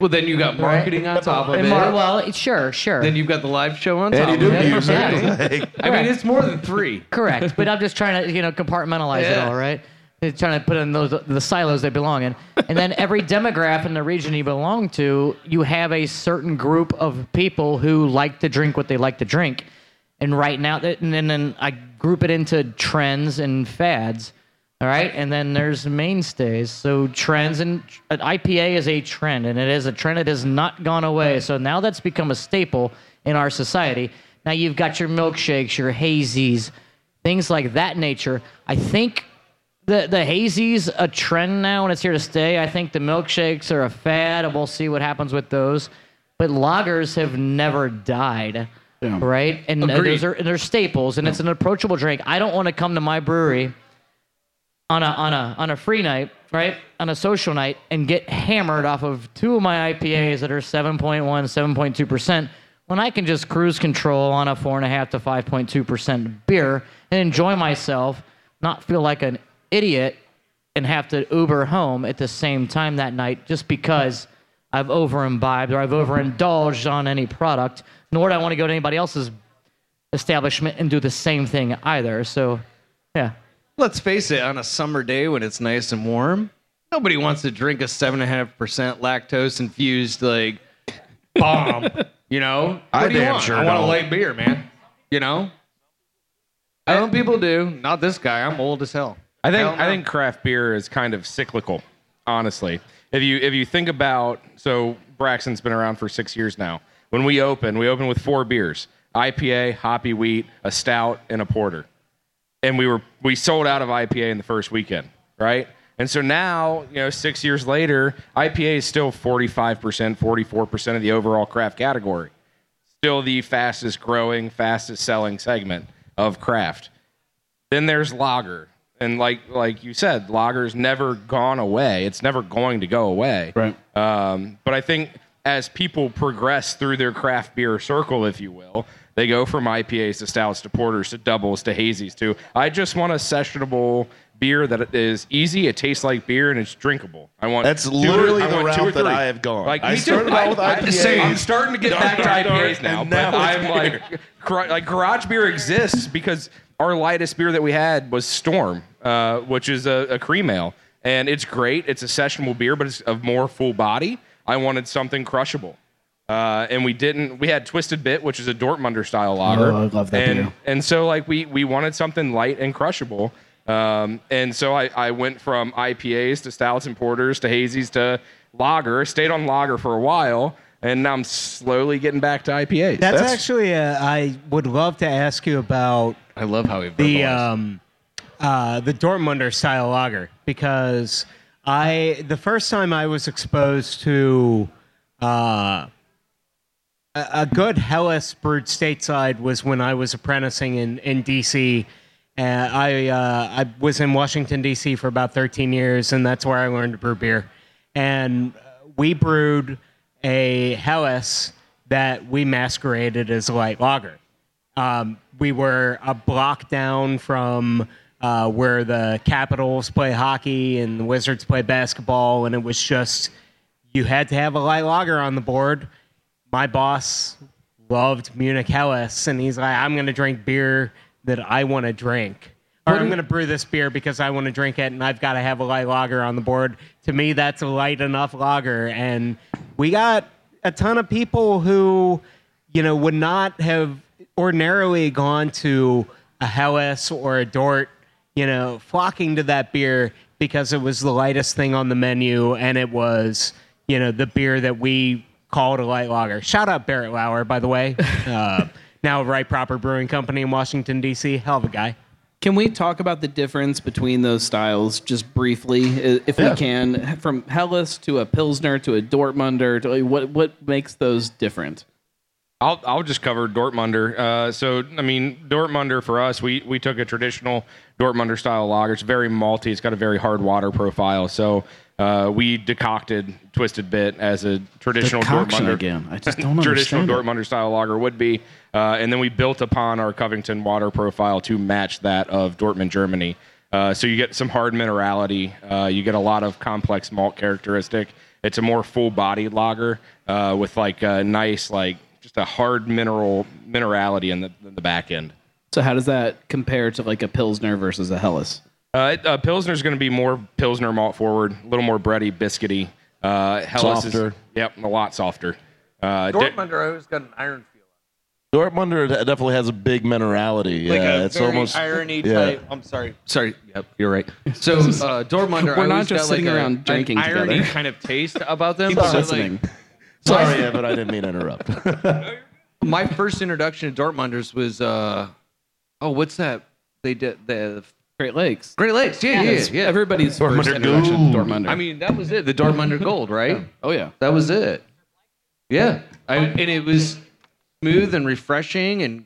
Well, then you got marketing on top of And it. mar- well, sure, sure. then you've got the live show on And top you of do it. music. Yeah. I mean, it's more than three. Correct, but I'm just trying to you know compartmentalize it all, right? They're trying to put in those the silos they belong in, and then every demographic in the region you belong to, you have a certain group of people who like to drink what they like to drink, and right now, and then, then I group it into trends and fads, all right, and then there's mainstays. So trends and an IPA is a trend, and it is a trend that has not gone away. So now that's become a staple in our society. Now you've got your milkshakes, your hazies, things like that nature. I think the the hazy's a trend now and it's here to stay. I think the milkshakes are a fad and we'll see what happens with those. But lagers have never died. Right? And uh, Agreed. those are and they're staples and it's an approachable drink. I don't want to come to my brewery on a on a on a free night, right? On a social night and get hammered off of two of my IPAs that are 7.1, 7.2 percent when I can just cruise control on a four and a half to 5.2 percent beer and enjoy myself, not feel like an idiot and have to Uber home at the same time that night just because I've over imbibed or I've overindulged on any product, nor do I want to go to anybody else's establishment and do the same thing either. So, yeah. Let's face it, on a summer day when it's nice and warm, nobody wants to drink a seven and a half percent lactose infused like bomb. you know, I what do you damn want? sure I want a don't. light beer, man. You know, some people do. Not this guy. I'm old as hell. I think no. I think craft beer is kind of cyclical, honestly. If you if you think about so Braxton's been around for six years now. When we opened, we opened with four beers: IPA, hoppy wheat, a stout, and a porter. And we were we sold out of IPA in the first weekend, right? And so now, you know, six years later, IPA is still 45%, 44% of the overall craft category. Still the fastest growing, fastest selling segment of craft. Then there's lager. And like like you said, lager's never gone away. It's never going to go away. Right. Um, but I think as people progress through their craft beer circle, if you will, they go from IPAs to stouts to porters to doubles to hazies to I just want a sessionable beer that is easy, it tastes like beer, and it's drinkable. I want That's two or- literally the want route that. I have gone. Like I started out with I- I- IPAs. I'm starting to get back to Dark, dark, IPAs now, and but now it's I'm beer. like, like garage beer exists because our lightest beer that we had was Storm, uh, which is a, a cream ale, and it's great. It's a sessionable beer, but it's of more full body. I wanted something crushable. Uh, and we didn't. We had Twisted Bit, which is a Dortmunder style lager. Oh, I love that and, beer. And so like we we wanted something light and crushable. Um, and so I, I went from IPAs to stouts and porters to hazies to lager. Stayed on lager for a while, and now I'm slowly getting back to IPAs. That's, actually, uh, I would love to ask you about I love how he the verbalized. um, uh, the Dortmunder style lager because I the first time I was exposed to uh, a, good Helles brewed stateside was when I was apprenticing in in DC. Uh, I uh, I was in Washington D.C. for about 13 years, and that's where I learned to brew beer. And we brewed a Helles that we masqueraded as a light lager. Um, we were a block down from uh, where the Capitals play hockey and the Wizards play basketball, and it was just you had to have a light lager on the board. My boss loved Munich Helles, and he's like, I'm going to drink beer that I want to drink. Or I'm going to brew this beer because I want to drink it, and I've got to have a light lager on the board. To me, that's a light enough lager. And we got a ton of people who, you know, would not have ordinarily gone to a Helles or a Dort, you know, flocking to that beer because it was the lightest thing on the menu and it was, you know, the beer that we called a light lager. Shout out Barrett Lauer, by the way. Uh, now a Right Proper Brewing Company in Washington, D.C. Hell of a guy. Can we talk about the difference between those styles just briefly, i- if we can, from Helles to a Pilsner to a Dortmunder? To like, what what makes those different? I'll I'll just cover Dortmunder. Uh, so I mean, Dortmunder for us, we we took a traditional Dortmunder style lager. It's very malty. It's got a very hard water profile. So uh, we decocted Twisted Bit as a traditional Decoction Dortmunder again. I just don't traditional. Dortmunder style lager would be. Uh, and then we built upon our Covington water profile to match that of Dortmund, Germany. Uh, so you get some hard minerality. Uh, you get a lot of complex malt characteristic. It's a more full-bodied lager uh, with like a nice, like just a hard mineral minerality in the, in the back end. So how does that compare to like a Pilsner versus a Helles? Uh, it- uh, Pilsner's going to be more Pilsner malt forward, a little more bready, biscuity. Uh, Helles Softer. is yep, a lot softer. Uh, di- Dortmunder always got an iron feel. Dortmunder de- definitely has a big minerality. Like yeah, a it's very almost irony yeah. type. I'm sorry. Sorry. Yep, you're right. So uh, Dortmunder, We're I not just sitting like a- around drinking an irony together. kind of taste about them. Keep So, like, listening. Sorry, Evan, I didn't mean to interrupt. my first introduction to Dortmunders was uh, oh, what's that? They did the Great Lakes. Great Lakes. Yeah, yeah, It's yeah. Everybody's first Dortmunder introduction to Gold. Dortmunder. I mean, that was it. The Dortmunder Gold, right? oh yeah. That was it. Yeah, I, and it was smooth and refreshing, and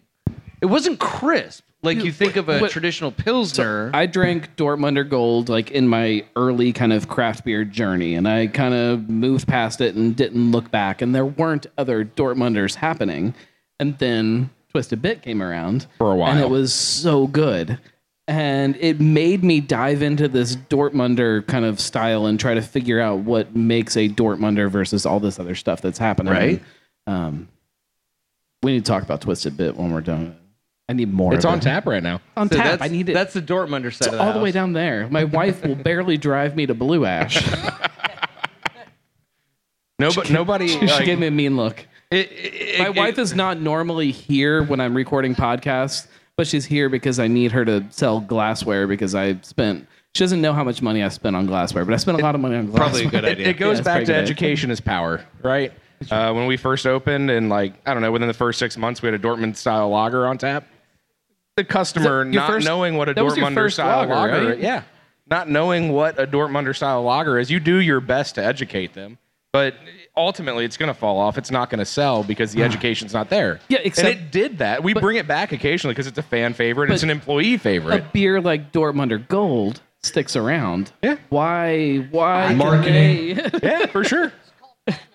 it wasn't crisp like you think of a What- traditional pilsner. I drank Dortmunder Gold like in my early kind of craft beer journey, and I kind of moved past it and didn't look back. And there weren't other Dortmunders happening. And then Twisted Bit came around For a while. and it was so good. And it made me dive into this Dortmunder kind of style and try to figure out what makes a Dortmunder versus all this other stuff that's happening. Right. Um, we need to talk about Twisted Bit when we're done. I need more. it's of on it. tap right now. On So tap. that's, I need it. That's the Dortmunder side It's of the all the way down there. My wife will barely drive me to Blue Ash. Nobody, nobody. she like, gave me a mean look. It- it- My it- wife is not normally here when I'm recording podcasts, but she's here because I need her to sell glassware because I spent. She doesn't know how much money I spent on glassware, but I spent a lot of money on glassware. Probably a good idea. it goes Yeah, back to good. education is power, right? Uh, when we first opened, and like I don't know, within the first six months, we had a Dortmund style lager on tap. The customer Is that your not first- knowing what a that was your Dortmunder style lager, lager, right? yeah, not knowing what a Dortmunder style lager is, you do your best to educate them, but ultimately it's going to fall off. It's not going to sell because the hmm. education's not there. Yeah, except- and it did that. We bring it back occasionally because it's a fan favorite. It's But- an employee favorite. A beer like Dortmunder Gold sticks around. Yeah. Why? Why? can Marketing. they- yeah, for sure.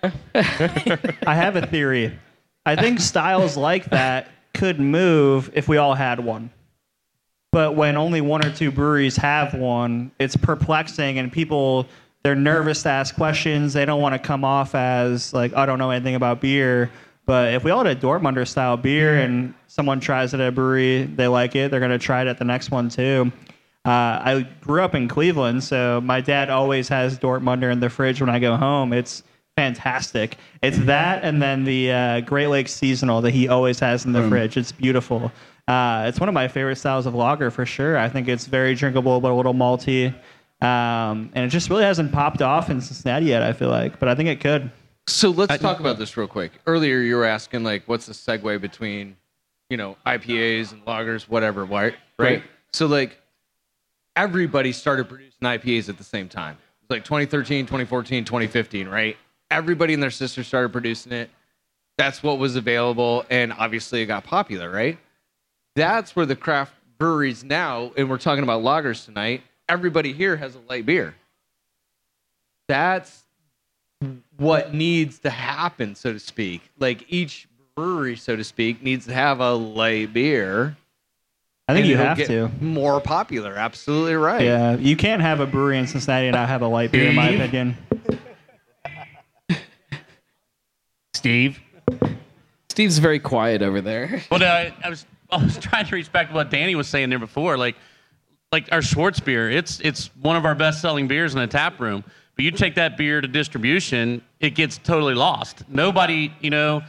I have a theory. I think styles like that could move if we all had one. But when only one or two breweries have one, it's perplexing and people they're nervous to ask questions. They don't want to come off as like I don't know anything about beer. But if we all had a Dortmunder style beer and someone tries it at a brewery, they like it, they're gonna try it at the next one too. Uh, I grew up in Cleveland, so my dad always has Dortmunder in the fridge when I go home. It's fantastic. It's that and then the uh, Great Lakes seasonal that he always has in the fridge. It's beautiful. Uh, it's one of my favorite styles of lager for sure. I think it's very drinkable but a little malty. Um, and it just really hasn't popped off in Cincinnati yet, I feel like, but I think it could. So let's talk about this real quick. Earlier, you were asking like, what's the segue between, you know, IPAs and lagers, whatever, right? Right. Right. So like, everybody started producing IPAs at the same time. It was like 2013, 2014, 2015, right? Everybody and their sister started producing it. That's what was available, and obviously it got popular, right? That's where the craft breweries now, and we're talking about lagers tonight. Everybody here has a light beer. That's what needs to happen, so to speak. Like each brewery, so to speak, needs to have a light beer. I think and you it'll have get to. More popular, absolutely right. Yeah, you can't have a brewery in Cincinnati and not have a light beer, in my opinion. Steve. Steve's very quiet over there. Well, I, I was I was trying to reach back to what Danny was saying there before. Like, like our Schwarzbier, it's it's one of our best selling beers in the tap room. But you take that beer to distribution, it gets totally lost. Nobody, you know,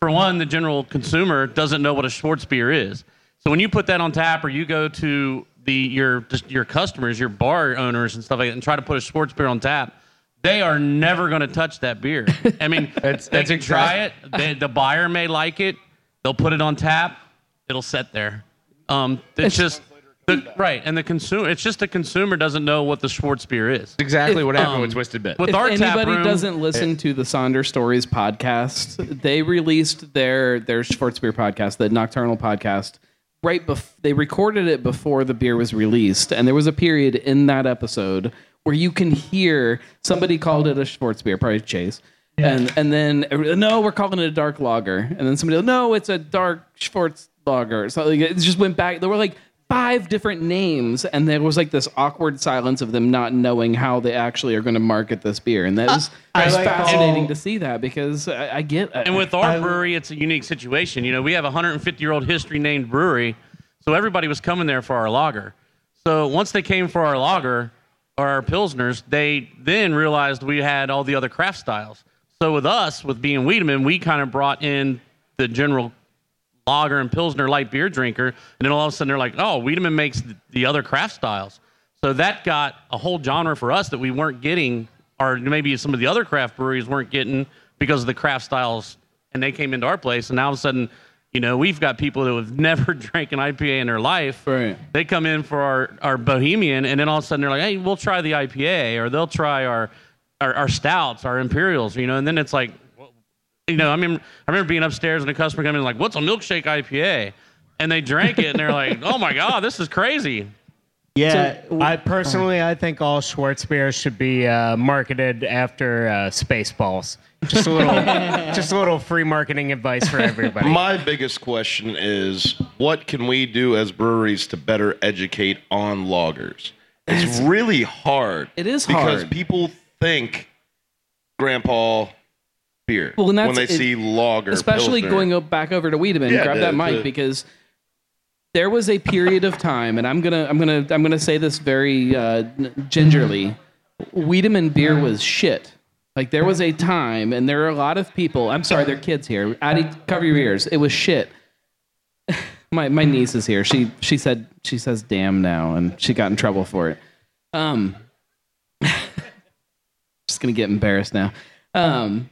for one, the general consumer doesn't know what a Schwarzbier is. So when you put that on tap, or you go to the your just your customers, your bar owners and stuff like that, and try to put a Schwarzbier on tap, they are never going to touch that beer. I mean, That's- they that's can try it. They, the buyer may like it. They'll put it on tap. It'll sit there. Um, it's just the, right, and the consumer. It's just the consumer doesn't know what the Schwarzbier is. Exactly what happened um, with Twisted Bit. With if our tap anybody room, doesn't listen to the Sonder Stories podcast, they released their their Schwarzbier podcast, the Nocturnal podcast, right bef- they recorded it before the beer was released, and there was a period in that episode where you can hear somebody called it a Schwarzbier, probably Chase. And and then everybody, no, we're calling it a dark lager. And then somebody, no, it's a dark Schwartz lager. So like, it just went back. They were like five different names, and there was like this awkward silence of them not knowing how they actually are going to market this beer. And that uh, was, I was like fascinating how- to see that because I, I get And with our brewery, it's a unique situation. You know, we have a 150 year old history named brewery, so everybody was coming there for our lager. So once they came for our lager or our pilsners, they then realized we had all the other craft styles. So with us, with being Wiedemann, we kind of brought in the general lager and pilsner light beer drinker, and then all of a sudden they're like, "Oh, Wiedemann makes the other craft styles." So that got a whole genre for us that we weren't getting, or maybe some of the other craft breweries weren't getting because of the craft styles, and they came into our place, and now all of a sudden, you know, we've got people who have never drank an IPA in their life. Right. They come in for our, our Bohemian, and then all of a sudden they're like, "Hey, we'll try the IPA," or they'll try our our, our stouts, our imperials, you know, and then it's like, you know, I mean, I remember being upstairs and a customer coming in like, "What's a milkshake IPA?" And they drank it, and they're like, "Oh my god, this is crazy." Yeah, I personally, I think all Schwarzbiers should be uh, marketed after uh, Spaceballs. Just a little, just a little free marketing advice for everybody. My biggest question is what can we do as breweries to better educate on lagers? It's really hard. It is because hard. people think grandpa beer Well, when they it- see lager, especially Pilsner. going up back over to Wiedemann, Yeah, grab the- that mic the- because there was a period of time, and I'm gonna I'm gonna I'm gonna say this very uh, gingerly. Wiedemann beer was shit. Like there was a time, and there are a lot of people. I'm sorry, there are kids here. Addie, cover your ears. It was shit. my my niece is here. She she said she says damn now, and she got in trouble for it. Um, just gonna get embarrassed now. Um,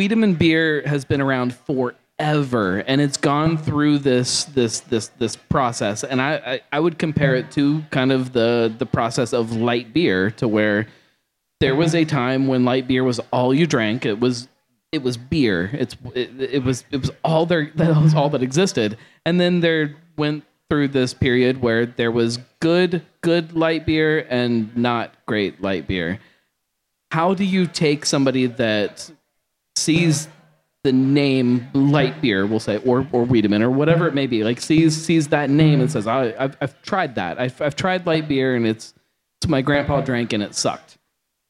Wiedemann beer has been around forever, and it's gone through this this this this process. And I, I I would compare it to kind of the the process of light beer, to where there was a time when light beer was all you drank. It was it was beer. It's it, it was it was all there that was all that existed. And then there went through this period where there was good good light beer and not great light beer. How do you take somebody that sees the name light beer, we'll say, or or Wiedemann or whatever it may be, like sees sees that name and says, I, I've I've tried that. I've I've tried light beer and it's it's my grandpa drank and it sucked.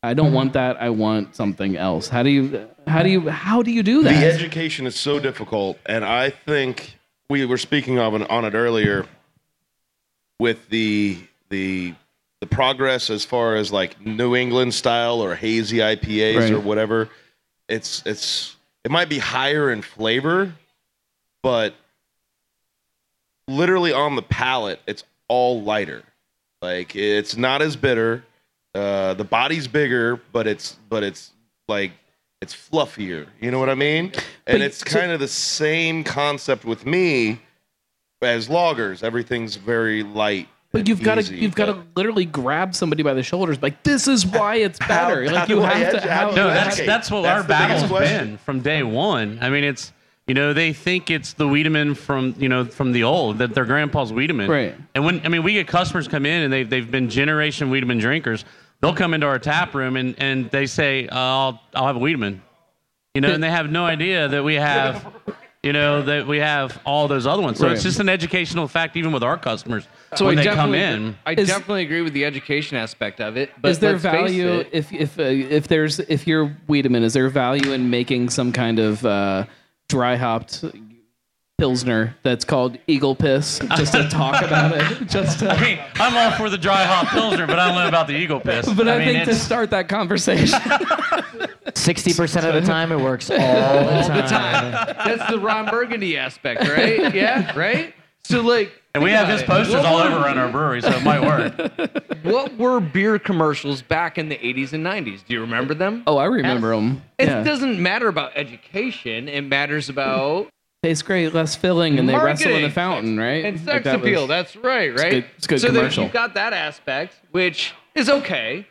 I don't want that. I want something else. How do you how do you how do you do that? The education is so difficult, and I think we were speaking of it, on it earlier with the the the progress as far as like New England style or hazy IPAs Right. or whatever. It's it's it might be higher in flavor, but literally on the palate, it's all lighter. Like it's not as bitter. Uh, the body's bigger, but it's but it's like it's fluffier. You know what I mean? And But- it's so- kind of the same concept with me as lagers. Everything's very light. But you've got to you've got to literally grab somebody by the shoulders, like this is why it's better. how like you do I have edge- to. how How, No, that's educate? that's what That's our battle's been from day one. I mean, it's you know they think it's the Wiedemann from you know from the old that their grandpa's Wiedemann. Right. And when I mean we get customers come in and they they've been generation Wiedemann drinkers. They'll come into our tap room and, and they say uh, I'll I'll have a Wiedemann, you know, and they have no idea that we have. You know that we have all those other ones, so Right. it's just an educational fact, even with our customers So when I they come definitely- in. I Is- definitely agree with the education aspect of it. But is there let's face value it, if if uh, if there's if you're Wiedemann? Is there value in making some kind of uh, dry hopped pilsner that's called Eagle Piss, just to talk about it? Just to, I mean, I'm all for the dry hop pilsner, but I don't know about the eagle piss. but I, mean, think to start that conversation, Sixty percent of the time, it works all the all the time. time. That's the Ron Burgundy aspect, right? Yeah, right. So like, And we have his posters What all were- over around our brewery, so it might work. What were beer commercials back in the 80s and 90s? Do you remember them? oh, I remember them. It Yeah. doesn't matter about education. It matters about tastes great, less filling, and they wrestle in the fountain, right? and Like sex that was- appeal. That's right, right? good- it's a good so commercial. then you've got that aspect, which is okay.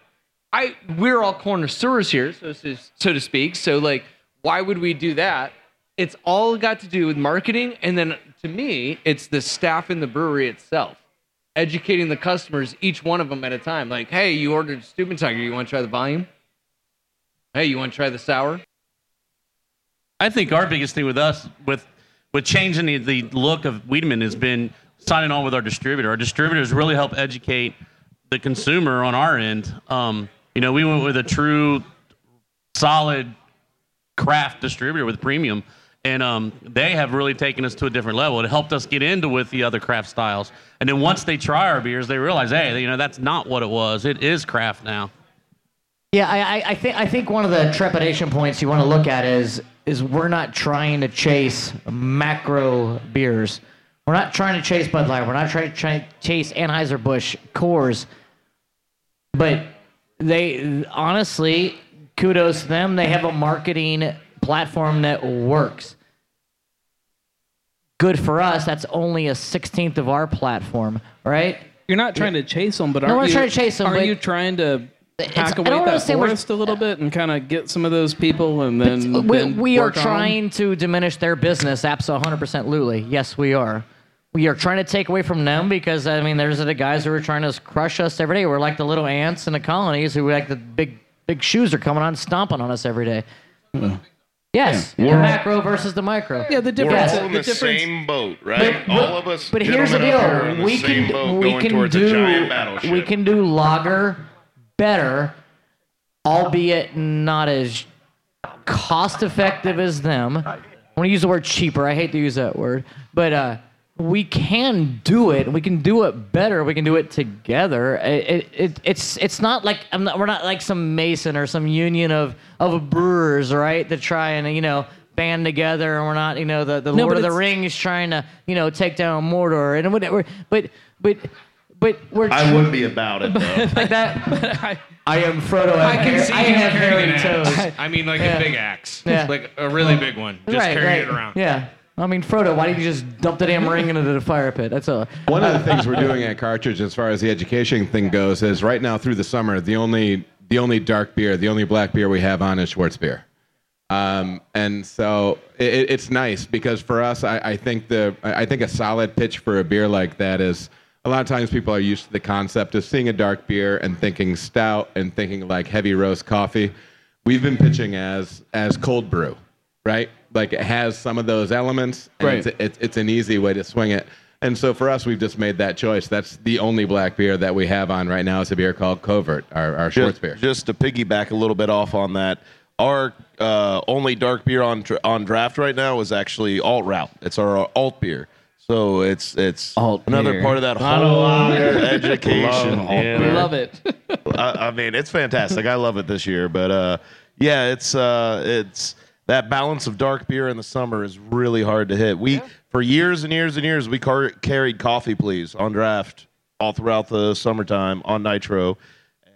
I we're all connoisseurs here, so to, so to speak. So like, why would we do that? It's all got to do with marketing, and then to me, it's the staff in the brewery itself, educating the customers, each one of them at a time. Like, hey, you ordered Stupid Tiger, you want to try the volume? Hey, you want to try the sour? I think our biggest thing with us, with with changing the, the look of Wiedemann, has been signing on with our distributor. Our distributors really help educate the consumer on our end. Um, you know, we went with a true, solid craft distributor with premium, and um, they have really taken us to a different level. It helped us get into with the other craft styles, and then once they try our beers, they realize, hey, you know, that's not what it was. It is craft now. Yeah, I, I, think I think one of the trepidation points you want to look at is is we're not trying to chase macro beers. We're not trying to chase Bud Light. We're not trying to try, chase Anheuser Busch, Coors. But they honestly, kudos to them. They have a marketing platform that works. Good for us. That's only a sixteenth of our platform, right? You're not trying to chase them, but No, aren't we're you, trying to chase 'em, Aren't but- you trying to It's- hack I away don't that understand what- forest a little bit and kind of get some of those people and then we, then we are work on 'em? trying to diminish their business absolutely 100% lulu yes we are we are trying to take away from them because i mean there's the guys who are trying to crush us every day we're like the little ants in the colonies who like the big big shoes are coming on stomping on us every day hmm. Yes the macro versus the micro Yeah, the We're difference. all in the the difference. same boat, right? But- all of us. but here's the gentlemen are in deal the we same can we can towards a giant do we can do lager better albeit not as cost effective as them. I want to use the word cheaper. I hate to use that word, but uh, we can do it. We can do it better. We can do it together. It, it, it, it's it's not like I'm not, we're not like some Mason or some union of of brewers, right? To try and you know band together, and we're not you know the, the No, Lord of the Rings trying to you know take down Mordor and whatever. But but but we're I would be about it though. like that. I am Frodo. I can see I have carrying hairy toes. I mean, like Yeah. a big axe. Yeah. Like a really big one. Just right, carrying right. it around. Yeah. I mean, Frodo, why didn't you just dump the damn ring into the fire pit? That's all. One of the things we're doing at Cartridge, as far as the education thing goes, is right now through the summer, the only the only dark beer, the only black beer we have on is Schwarzbier. Um, and so it, it's nice because for us, I, I think the I think a solid pitch for a beer like that is a lot of times people are used to the concept of seeing a dark beer and thinking stout and thinking like heavy roast coffee. We've been pitching as as cold brew, right? Like it has some of those elements. And Right. It's, it's, it's an easy way to swing it. And so for us, we've just made that choice. That's the only black beer that we have on right now. Is a beer called Covert, our, our Schwartz just, beer. just to piggyback a little bit off on that, our uh, only dark beer on on draft right now is actually alt route. It's our alt beer. So it's it's Alt another beer. part of that whole beer education. Love Yeah. Love it. I, I mean, it's fantastic. I love it this year. But uh, yeah, it's uh, it's that balance of dark beer in the summer is really hard to hit. We for years and years and years we car- carried coffee please on draft all throughout the summertime on nitro, and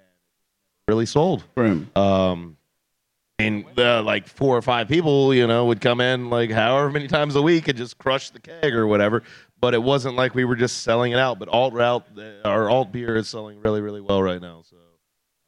really sold. Um, and uh, like four or five people, you know, would come in like however many times a week and just crush the keg or whatever. But it wasn't like we were just selling it out. But alt route, our alt beer is selling really, really well right now. So,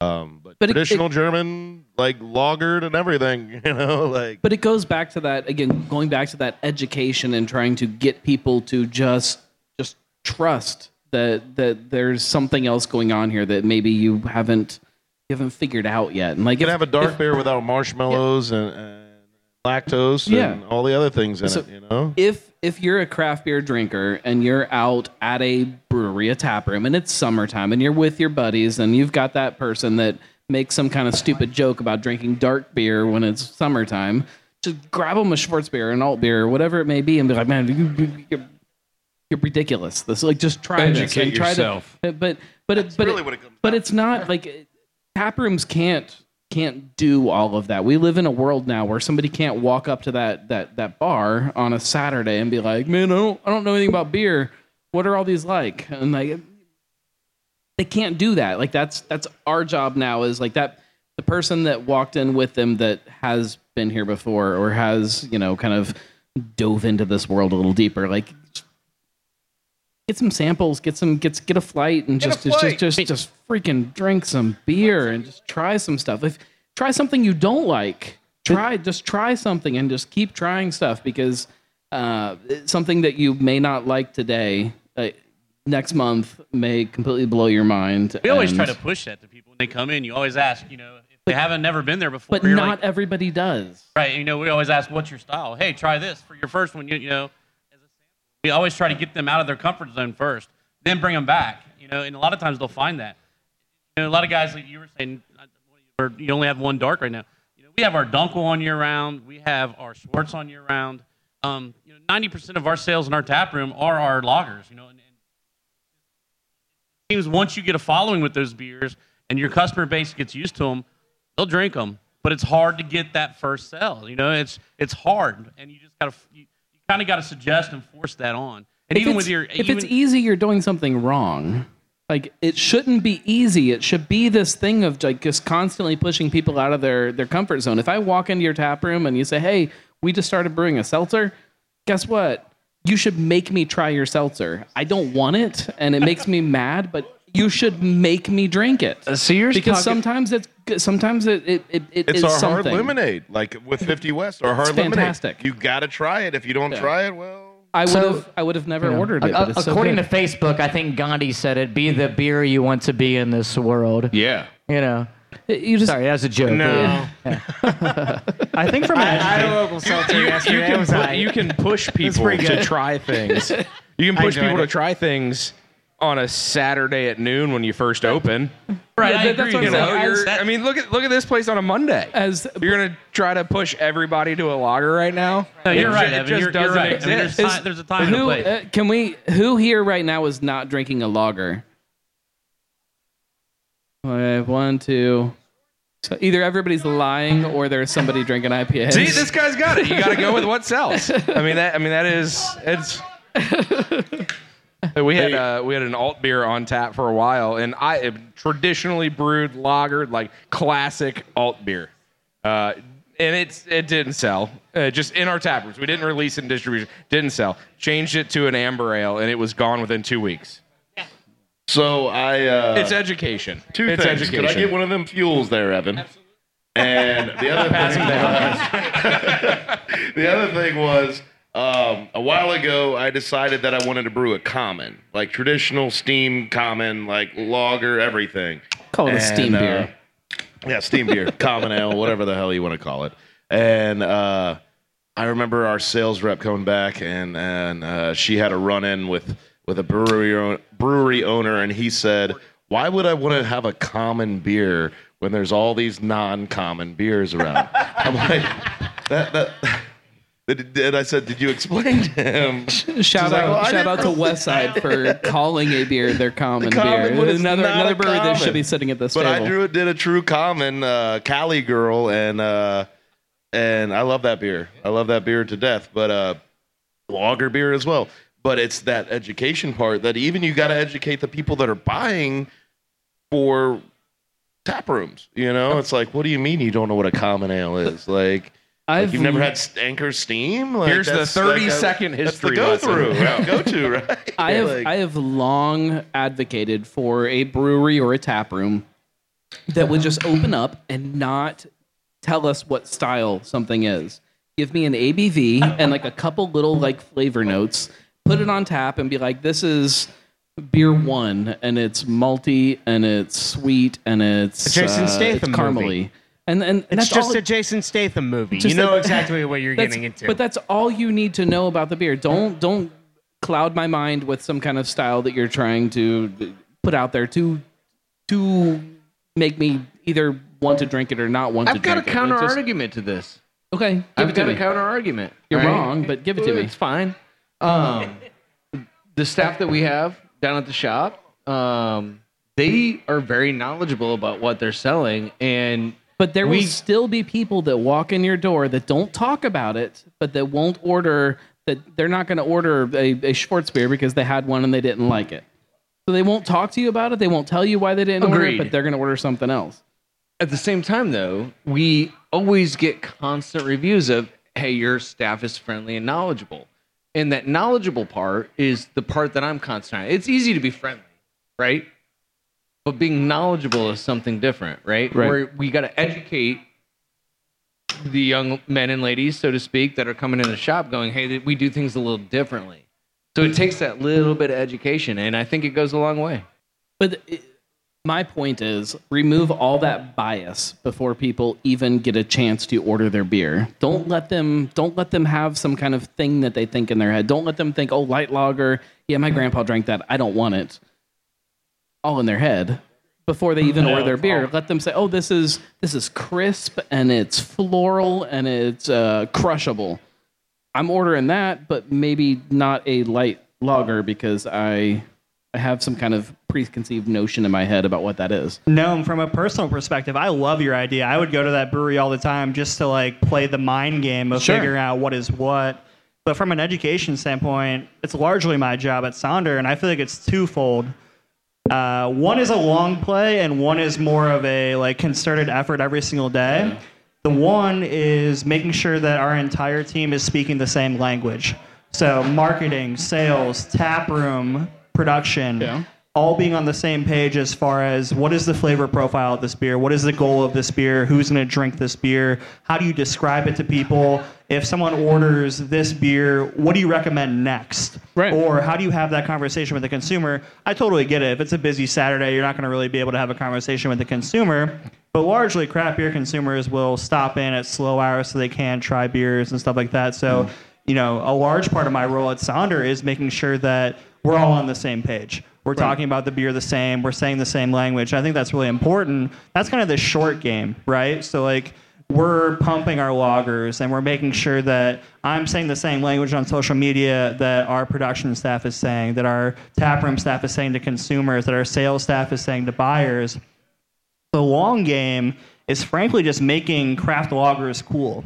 um, but, But traditional it- German, like lagered and everything, you know, like But it goes back to that again, going back to that education and trying to get people to just just trust that that there's something else going on here that maybe you haven't you haven't figured out yet. And like you can if- have a dark if- beer without marshmallows and, and lactose Yeah. and all the other things in So- it, you know. if if you're a craft beer drinker and you're out at a brewery, a tap room, and it's summertime, and you're with your buddies, and you've got that person that makes some kind of stupid joke about drinking dark beer when it's summertime, just grab them a Schwarzbier, or an alt beer, whatever it may be, and be like, man, you, you, you're, you're ridiculous. This like just try this. Educate and try yourself. To, but but it, but really it, it but it's not like tap rooms can't can't do all of that. We live in a world now where somebody can't walk up to that that that bar on a Saturday and be like, "Man, I don't I don't know anything about beer. What are all these like?" And like they can't do that. Like that's that's our job now is like that the person that walked in with them that has been here before or has, you know, kind of dove into this world a little deeper. Like get some samples, get some get get a flight and Get just just, flight. just just just freaking drink some beer and just try some stuff. If try something you don't like, try just try something and just keep trying stuff because uh, something that you may not like today, uh, next month may completely blow your mind. We always try to push that to people when they come in. You always ask, you know, if they haven't never been there before. but not like, everybody does. right. You know, we always ask, "What's your style?" Hey, try this for your first one. You, you know, as a sample. We always try to get them out of their comfort zone first, then bring them back. You know, and a lot of times they'll find that. You know, a lot of guys like you were saying, you only have one dark right now. You know, we have our Dunkel on year round. We have our Schwarz on year round. Um, you know, ninety percent of our sales in our tap room are our lagers. You know, and, and it seems once you get a following with those beers and your customer base gets used to them, they'll drink them. But it's hard to get that first sell. You know, it's it's hard, and you just gotta you kind of got to suggest and force that on. And If even with your if even, it's easy, you're doing something wrong. Like it shouldn't be easy. It should be this thing of like just constantly pushing people out of their their comfort zone. If I walk into your tap room and you say, "Hey, we just started brewing a seltzer," guess what? You should make me try your seltzer. I don't want it, and it makes me mad, but you should make me drink it. Uh, so you're because talking- sometimes it's good- sometimes it it, it, it It's is our hard lemonade, like with 50 West, our hard It's lemonade. fantastic. You got to try it. If you don't try it, well, I would So- have I would have never You ordered it. but it's so according good. to Facebook, I think Gandhi said it: "Be the beer you want to be in this world." Yeah. You know. you just Sorry, that was a joke. No. I think from I, I an had a local seltzer yesterday. you it can, was pu- aight. you can push people pretty to good. try things. You can push enjoyed people to it. try things on a Saturday at noon when you first open. right, Yeah, I that- that's agree. what I'm you know, know, saying. you're, I mean, look at look at this place on a Monday. as You're gonna try to push everybody to a lager right now. No, you're It right, ju- it Evan. just You're, you're doesn't right. I mean, there's, exist. ti- there's a time and a who place. uh, can we who here right now is not drinking a lager okay, one two so either everybody's lying or there's somebody drinking ipas See, this guy's got it. You got to go with what sells. I mean that. I mean that is it's. we had uh, we had an alt beer on tap for a while, and I uh, traditionally brewed lager, like classic alt beer, uh, and it's it didn't sell. Uh, just in our tap rooms, we didn't release it in distribution. Didn't sell. Changed it to an amber ale, and it was gone within two weeks. so I. Uh, It's education. two it's things. education. Could I get one of them fuels there, Evan? Absolutely. And the other thing was, the other thing was um, a while ago I decided that I wanted to brew a common, like traditional steam common, like lager, everything. call it a steam And, beer uh, yeah, steam beer, common ale, whatever the hell you want to call it. And uh, I remember our sales rep coming back, and and uh, she had a run in with with a brewery brewery owner, and he said, "Why would I want to have a common beer when there's all these non-common beers around?" I'm like, that that. And I said, "Did you explain to him?" Shout out, "Well, shout out to Westside for calling a beer their common, common beer. Another not another brewery that should be sitting at this But table. I drew, it did a true common uh, Cali girl, and uh, and I love that beer. I love that beer to death. But uh, lager beer as well. But it's that education part that even you got to educate the people that are buying for tap rooms. You know, it's like, what do you mean you don't know what a common ale is? Like. I've Like you've never had Anchor Steam. Like Here's the that's 30 like a- second history go lesson. through, go to, right? I have Like- I have long advocated for a brewery or a tap room that would just open up and not tell us what style something is. Give me an ABV and like a couple little like flavor notes. Put it on tap and be like, this is beer one, and it's malty and it's sweet and it's A Jason uh, Statham it's caramely. movie. And and, and It's just all a Jason Statham movie. you know that- exactly what you're getting into. But that's all you need to know about the beer. Don't don't cloud my mind with some kind of style that you're trying to put out there to to make me either want to drink it or not want to drink it. I've got a counter just- argument to this. Okay, give I've it to got me. a counter argument. You're wrong, but give it to me. It's fine. Um, the staff that we have down at the shop, um, they are very knowledgeable about what they're selling, and But there we- will still be people that walk in your door that don't talk about it, but that won't order. That they're not going to order a, a Schwarzbier because they had one and they didn't like it. So they won't talk to you about it. They won't tell you why they didn't order it, but they're going to order something else. at the same time, though, we always get constant reviews of, "Hey, your staff is friendly and knowledgeable," and that knowledgeable part is the part that I'm concentrating. on. It's easy to be friendly, right? But being knowledgeable is something different, right? Right. Where we got to educate the young men and ladies, so to speak, that are coming in the shop, going, "Hey, we do things a little differently." So it takes that little bit of education, and I think it goes a long way. But it, my point is, remove all that bias before people even get a chance to order their beer. Don't let them. Don't let them have some kind of thing that they think in their head. Don't let them think, "Oh, light lager. Yeah, my grandpa drank that. I don't want it." All in their head before they even order their beer. Let them say, "Oh, this is this is crisp and it's floral and it's uh, crushable." I'm ordering that, but maybe not a light lager because I I have some kind of preconceived notion in my head about what that is. No, from a personal perspective, I love your idea. I would go to that brewery all the time just to like play the mind game of Sure. figuring out what is what. But from an education standpoint, it's largely my job at Sonder, and I feel like it's twofold. Uh, one is a long play, and one is more of a like concerted effort every single day. The one is making sure that our entire team is speaking the same language. So marketing, sales, tap room, production, all being on the same page as far as what is the flavor profile of this beer, what is the goal of this beer, who's going to drink this beer, how do you describe it to people? If someone orders this beer, what do you recommend next? Right. Or how do you have that conversation with the consumer? I totally get it. If it's a busy Saturday, you're not going to really be able to have a conversation with the consumer. But largely, craft beer consumers will stop in at slow hours so they can try beers and stuff like that. So, mm. you know, a large part of my role at Sonder is making sure that we're all on the same page. We're talking about the beer the same. We're saying the same language. I think that's really important. That's kind of the short game, right? So, like, we're pumping our lagers and we're making sure that I'm saying the same language on social media that our production staff is saying, that our taproom staff is saying to consumers, that our sales staff is saying to buyers. The long game is frankly just making craft lagers cool.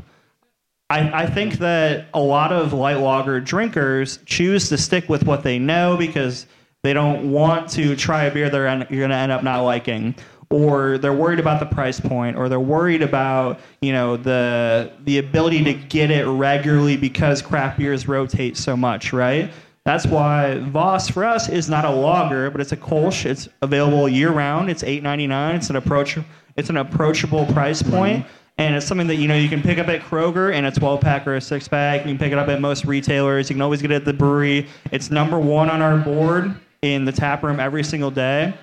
I, I think that a lot of light lager drinkers choose to stick with what they know because they don't want to try a beer they're en- you're going to end up not liking, or they're worried about the price point, or they're worried about you know the the ability to get it regularly because craft beers rotate so much, right? That's why Voss for us is not a lager, but it's a Kolsch. It's available year round. It's eight ninety nine. It's an approach. It's an approachable price point, and it's something that you know you can pick up at Kroger in a twelve pack or a six pack. You can pick it up at most retailers. You can always get it at the brewery. It's number one on our board in the tap room every single day,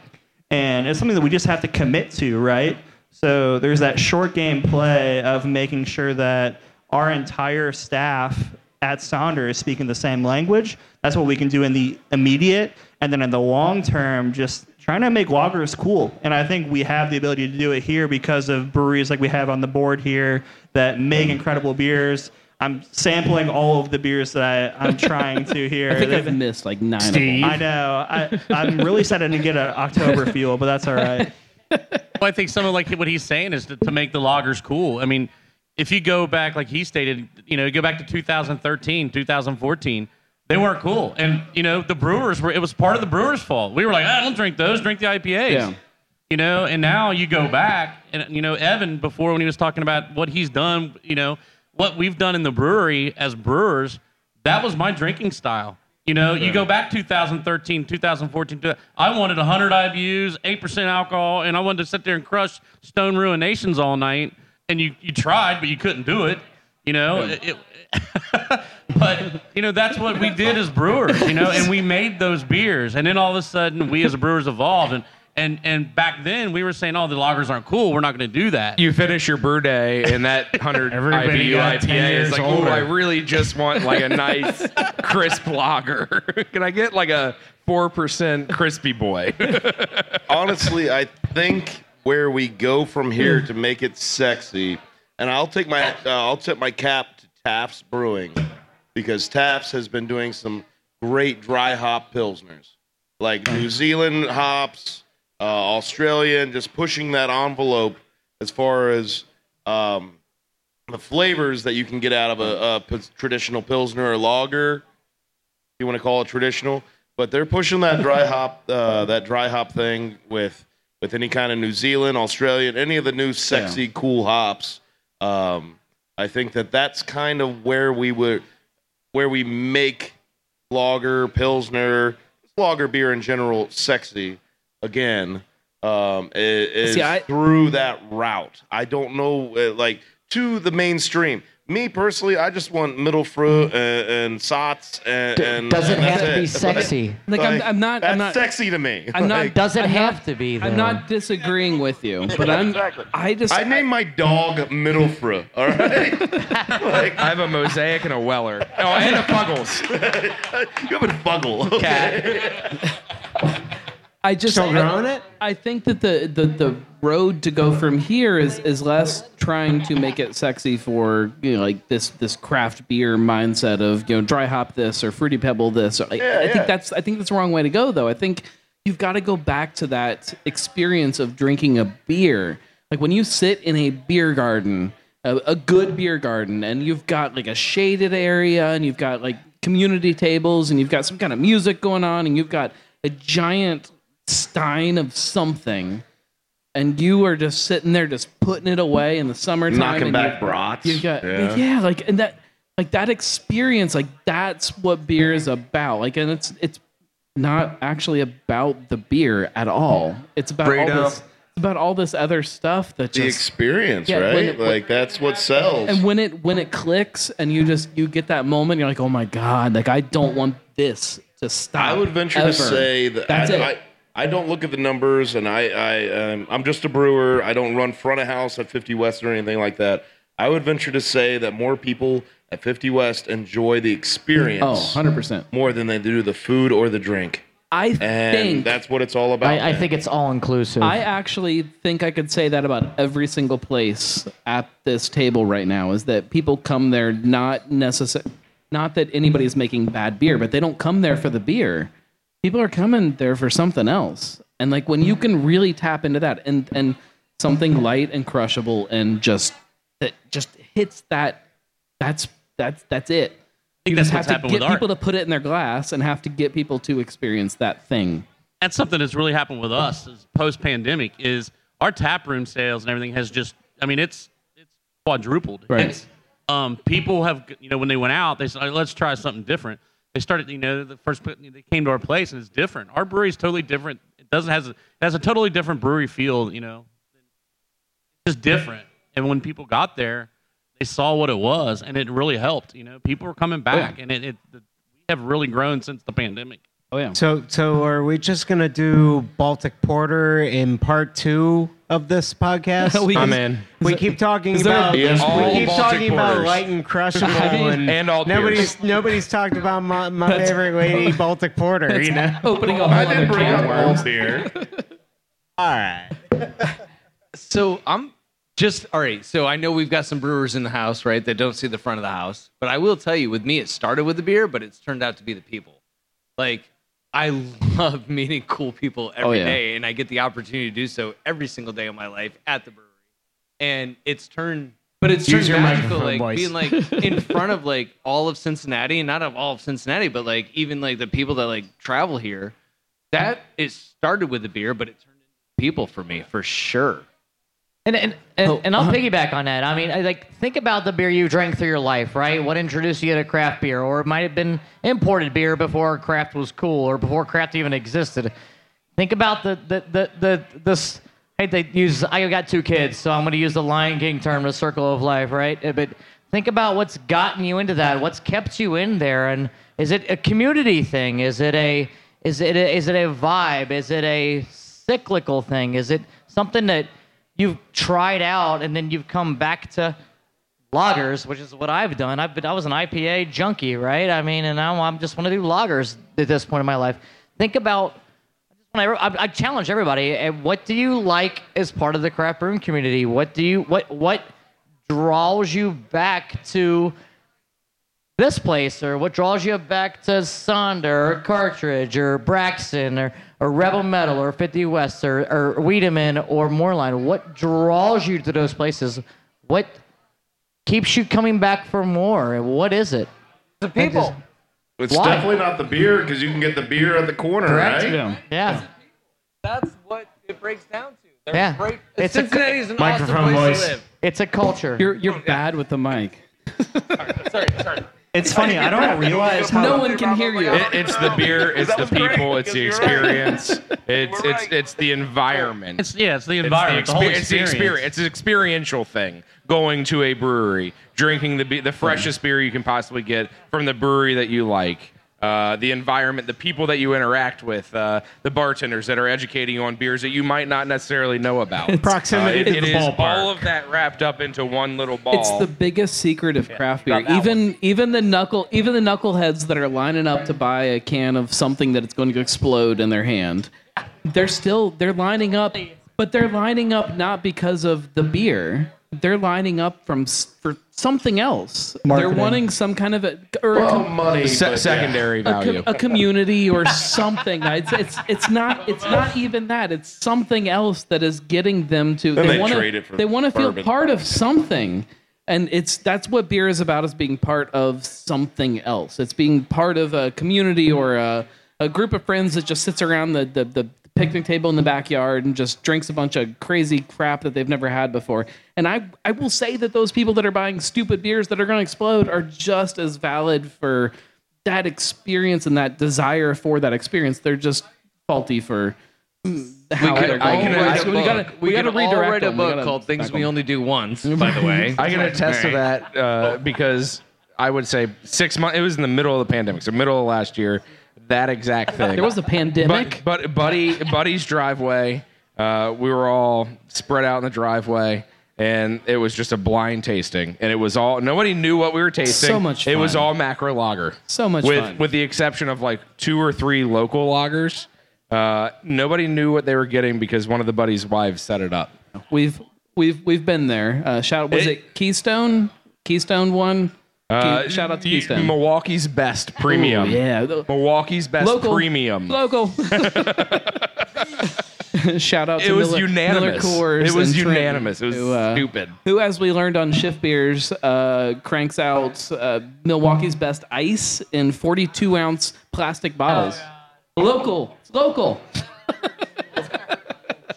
and it's something that we just have to commit to, right? So there's that short game play of making sure that our entire staff at Sonder is speaking the same language. That's what we can do in the immediate, and then in the long term, just trying to make lagers cool. And I think we have the ability to do it here because of breweries like we have on the board here that make incredible beers. I'm sampling all of the beers that I, I'm trying to here. I think They've- I've missed like nine. Of Steve. them. I know. I, I'm really starting to not get an October feel, but that's all right. Well, I think some of like what he's saying is to, to make the lagers cool. I mean, if you go back, like he stated, you know, you go back to 2013, 2014, they weren't cool. And, you know, the brewers were, it was part of the brewers' fault. We were like, I don't drink those, drink the IPAs. Yeah. You know, and now you go back and, you know, Evan, before when he was talking about what he's done, you know, what we've done in the brewery as brewers, that was my drinking style. You know, you go back 2013, 2014. I wanted 100 IBUs, 8% alcohol, and I wanted to sit there and crush Stone Ruinations all night. And you, you tried, but you couldn't do it. You know, It- it- but you know that's what we did as brewers. You know, and we made those beers, and then all of a sudden we as brewers evolved, and and and back then we were saying, oh, the lagers aren't cool. We're not going to do that. You finish your brew day and that 100 Everybody IBU got 10 IPA years is like, older. oh, I really just want like a nice crisp lager. Can I get like a 4% crispy boy? honestly, I think where we go from here to make it sexy, and I'll take my uh, I'll tip my cap to Taft's Brewing because Taft's has been doing some great dry hop pilsners, like New Zealand hops, uh, Australian, just pushing that envelope as far as um, the flavors that you can get out of a, traditional pilsner or lager. If you want to call it traditional, but they're pushing that dry hop uh, that dry hop thing with with any kind of New Zealand, Australian, any of the new sexy cool hops. Um, I think that that's kind of where we would where we make lager, pilsner, lager beer in general sexy again. Um, is, See, I- through that route. I don't know, uh, like to the mainstream. Me personally, I just want Mittelfrüh and, and Saaz and, and Does it and have that's to be sexy? Like, I'm, I'm not. That's I'm not. sexy to me. I'm not. Like, Does it I'm have not- to be? Though? I'm not disagreeing with you, but I'm. I just. I named my dog Middle Fruit. All right, like I have a mosaic and a Weller. Oh, and a Puggles. you have a buggle. Cat. I just. I, growing it? I think that the, the the road to go from here is is less trying to make it sexy for you know like this this craft beer mindset of you know dry hop this or fruity pebble this. Or, like, I yeah. think that's I think that's the wrong way to go though. I think you've got to go back to that experience of drinking a beer. Like when you sit in a beer garden, a, a good beer garden, and you've got like a shaded area, and you've got like community tables, and you've got some kind of music going on, and you've got a giant stein of something, and you are just sitting there, just putting it away in the summertime, Knocking and back you- brats. You've got Yeah. yeah. like and that like that experience, like that's what beer is about. Like, and it's it's not actually about the beer at all. It's about all up. this. It's about all this other stuff that The experience, Yeah, right? it- when- like that's what sells. and when it when it clicks and you just you get that moment, you're like, oh my god, like I don't want this to stop. I would venture ever. to say that That's I, it. I, I don't look at the numbers, and I, I um, I'm just a brewer. I don't run front of house at 50 West or anything like that. I would venture to say that more people at 50 West enjoy the experience oh, 100 percent. more than they do the food or the drink, I and think that's what it's all about. I, I think it's all inclusive. I actually think I could say that about every single place at this table right now is that people come there not necessary not that anybody's making bad beer, but they don't come there for the beer. People are coming there for something else. And like when you can really tap into that and and something light and crushable and just that just hits that that's that's that's it. I think you that's just have what's to happened get with art. people to put it in their glass and have to get people to experience that thing. that's something that's really happened with us post pandemic is our tap room sales and everything has just I mean it's it's quadrupled. Right. It's, um, people have you know when they went out they said let's try something different. They started you know the first they came to our place and it's different. Our brewery is totally different. It doesn't has a, it has a totally different brewery feel. You know, it's just different. And when people got there, they saw what it was and it really helped. You know, people were coming oh, back and it, it the, we have really grown since the pandemic. Oh yeah. So, so are we just gonna do Baltic Porter in part two of this podcast? We- I'm in. we keep talking is there a- about Yes, All we keep Baltic talking about light and crushable, I mean- and, And all nobody's beers. nobody's talked about my, my favorite lady Baltic Porter. You know. Opening a whole I other did bring up of worms. Old here. All right. So I'm just all right. So I know we've got some brewers in the house, right, that don't see the front of the house. But I will tell you, with me, it started with the beer, but it's turned out to be the people. Like I love meeting cool people every oh, day, yeah. and I get the opportunity to do so every single day of my life at the brewery. And it's turned, but it's Use turned your magical, microphone, like boys. being like in front of like all of Cincinnati, and not of all of Cincinnati, but like even like the people that like travel here. That it started with the beer, but it turned into people for me for sure. And and, and, Oh, and I'll uh-huh. piggyback on that. I mean, I, like think about the beer you drank through your life, right? What introduced you to craft beer, or it might have been imported beer before craft was cool, or before craft even existed. Think about the the the the this. Hey, they use. I got two kids, so I'm going to use the Lion King term, the circle of life, right? Uh, But think about what's gotten you into that. What's kept you in there, and is it a community thing? Is it a is it a, is it a vibe? Is it a cyclical thing? Is it something that you've tried out and then you've come back to lagers, which is what I've done. I've been I was an IPA junkie, right? I mean, and now I'm just want to do lagers at this point in my life. Think about I, challenge everybody. eh, What do you like as part of the craft brewing community? What do you what what draws you back to this place, or what draws you back to Sonder or Cartridge or Braxton or, or Rebel Mettle or 50 West or, or Wiedemann or Moerlein? What draws you to those places? What keeps you coming back for more? What is it? The people. It's Why? definitely not the beer because you can get the beer at the corner, Correct. right? Yeah. Yeah. That's what it breaks down to. There's Yeah. great- It's a- Cincinnati's an Microphone awesome place voice. to live. It's a culture. You're you're bad with the mic. Sorry, sorry. It's funny. I don't realize how No one can hear you. It, it's the beer, it's the was great, people, it's the you're experience, it's it's it's the environment. It's yeah, it's the It's the, environment, the, whole exper- it's the experience. experience. It's an experiential thing. Going to a brewery, drinking the be- the freshest beer you can possibly get from the brewery that you like. Uh, the environment, the people that you interact with, uh, the bartenders that are educating you on beers that you might not necessarily know about. Proximity Uh, to it- the it is ballpark. all of that wrapped up into one little ball. It's the biggest secret of craft beer. Got that Even even the knuckle even the knuckleheads that are lining up to buy a can of something that it's going to explode in their hand, they're still they're lining up, but they're lining up not because of the beer. They're lining up from for something else. Marketing. They're wanting some kind of a or a Well, com- money. Se- but yeah. secondary a, com- value. a community or something. It's, it's it's not it's not even that. It's something else that is getting them to. Then they want trade it for They want to feel part of something, and it's that's what beer is about: is being part of something else. It's being part of a community or a, a group of friends that just sits around the, the the picnic table in the backyard and just drinks a bunch of crazy crap that they've never had before. And I I will say that those people that are buying stupid beers that are going to explode are just as valid for that experience and that desire for that experience. They're just faulty for how could- they're I going. can- I can- we gotta we, gotta can all write a them. Book called "Things We. Only Do Once." By the way, I can attest to that uh, because I would say six months. It was in the middle of the pandemic, so middle of last year. That exact thing. There was a pandemic. But, but buddy, buddy's driveway. Uh, we were all spread out in the driveway, and it was just a blind tasting, and it was all nobody knew what we were tasting. So much It was fun. all macro lager. So much with fun. with the exception of like two or three local lagers. Uh, nobody knew what they were getting because one of the buddies' wives set it up. We've we've we've been there. Uh, shout out was it, Keystone? Keystone one. Uh, shout out to you- Keystone. Milwaukee's best premium. Ooh, yeah, Milwaukee's best Local. premium. local. shout out to It was Miller, unanimous. Miller Coors It was and Trenton, unanimous. It was who, uh, stupid. Who, as we learned on Shift Beers, uh, cranks out uh, Milwaukee's best ice in 42 ounce plastic bottles. Local, It's local.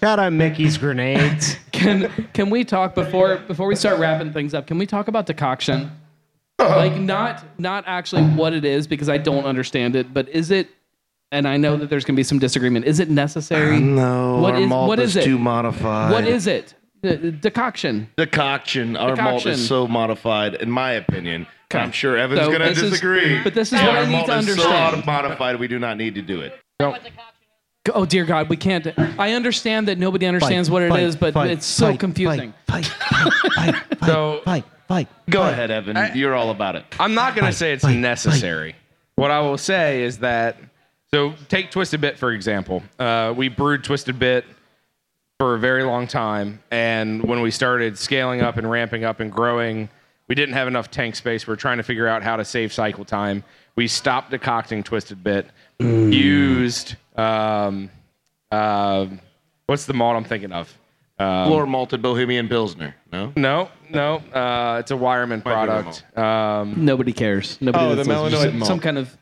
Shout out Mickey's grenades. Can can we talk before before we start wrapping things up? Can we talk about decoction? Like not not actually what it is because I don't understand it, but is it? And I know that there's going to be some disagreement. Is it necessary? No, What our is- malt what is is it? too modified. What is it? The- the decoction. decoction? Our malt Decoction. is so modified, in my opinion. and I'm sure Evan's So going to this is- disagree. but this is what I our need malt to is understand. So modified, we do not need to do it. Oh dear God, we can't. I understand that nobody understands what it is, but it's so confusing. Fight, fight, fight, fight, So- fight, fight. Go ahead, Evan. You're all about it. I'm not going to say it's necessary. What I will say is that, so take Twisted Bit for example. Uh, we brewed Twisted Bit for a very long time. And when we started scaling up and ramping up and growing, we didn't have enough tank space. We are trying to figure out how to save cycle time. We stopped decocting Twisted Bit, used um, uh, what's the malt I'm thinking of? Um, Floor malted Bohemian Pilsner. No? no, no, uh, it's a Weyermann Might be product. Um, Nobody cares. Nobody Oh, the listens. melanoid Some- malt. Some kind of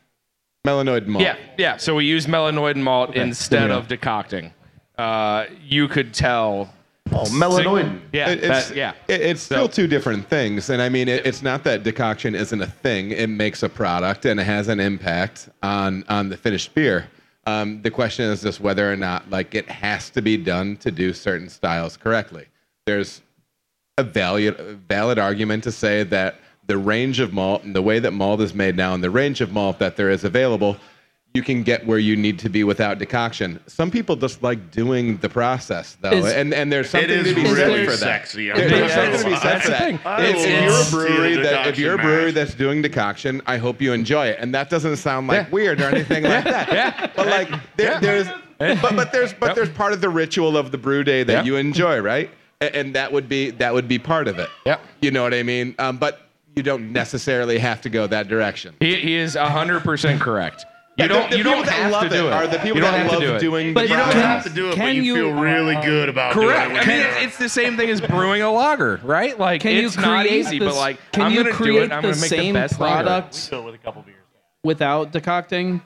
Melanoid malt. Yeah, yeah. So we use melanoid malt There instead of decocting. Uh, you could tell. Oh, melanoid. Yeah, It- it's, that- yeah. it- it's So- still two different things, and I mean, it, it's not that decoction isn't a thing. It makes a product and it has an impact on on the finished beer. Um, the question is just whether or not like it has to be done to do certain styles correctly. There's a valid valid argument to say that the range of malt and the way that malt is made now and the range of malt that there is available, you can get where you need to be without decoction. Some people just like doing the process though, and and there's something to be really said for that. Think there's something to be said for that. If, if you're a brewery the that if you're a brewery that's doing decoction, I hope you enjoy it, and that doesn't sound like weird or anything like that. But like there, there's but but there's but there's part of the ritual of the brew day that Yeah. you enjoy, right? A- And that would be that would be part of it. Yep. You know what I mean? Um, but you don't necessarily have to go that direction. He, he is hundred percent correct. You Yeah, the- don't. the you people don't that have love to do it. Are the people that love do it. doing? But you don't process. have to do it, Can but you, you- feel really good about Correct. doing it. I mean, it's, it's the same thing as brewing a lager, right? Like Can you it's not easy, this- but like can I'm you gonna do create it. I'm the gonna make same the best product Do it with a couple beers. without decocting?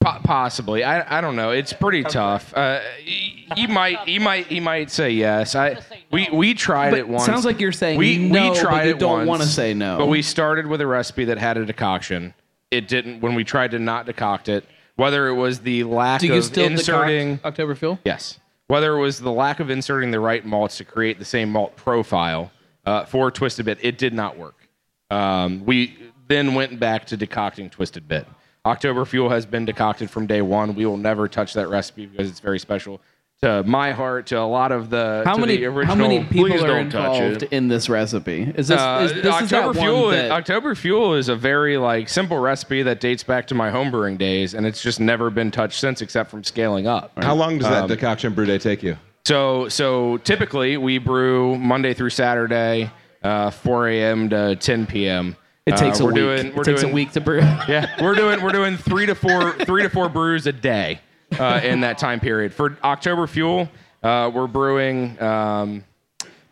Po- possibly. I, I don't know. It's pretty tough. Uh, he, he might he might he might say yes. I we we tried But it once. sounds like you're saying we no, we but tried you it don't once, wanna say no. But we started with a recipe that had a decoction. It didn't when we tried to not decoct it. Whether it was the lack Do you of still inserting decoct Oktoberfest? Yes. Whether it was the lack of inserting the right malts to create the same malt profile uh, for Twisted Bit, it did not work. Um, we then went back to decocting Twisted Bit. October Fuel has been decocted from day one. We will never touch that recipe because it's very special to my heart, to a lot of the How to many the original. how many people are don't touch involved it. in this recipe? Is this, Uh, is, this is October that Fuel. that, October Fuel is a very like simple recipe that dates back to my homebrewing days, and it's just never been touched since, except from scaling up. How long does that Um, decoction brew day take you? So so typically we brew Monday through Saturday, uh, 4 a.m. to 10 p.m. it Uh, takes a we're week. Doing, we're it takes doing, a week to brew. Yeah, we're doing we're doing three to four three to four brews a day uh, in that time period. For October Fuel, uh, we're brewing um,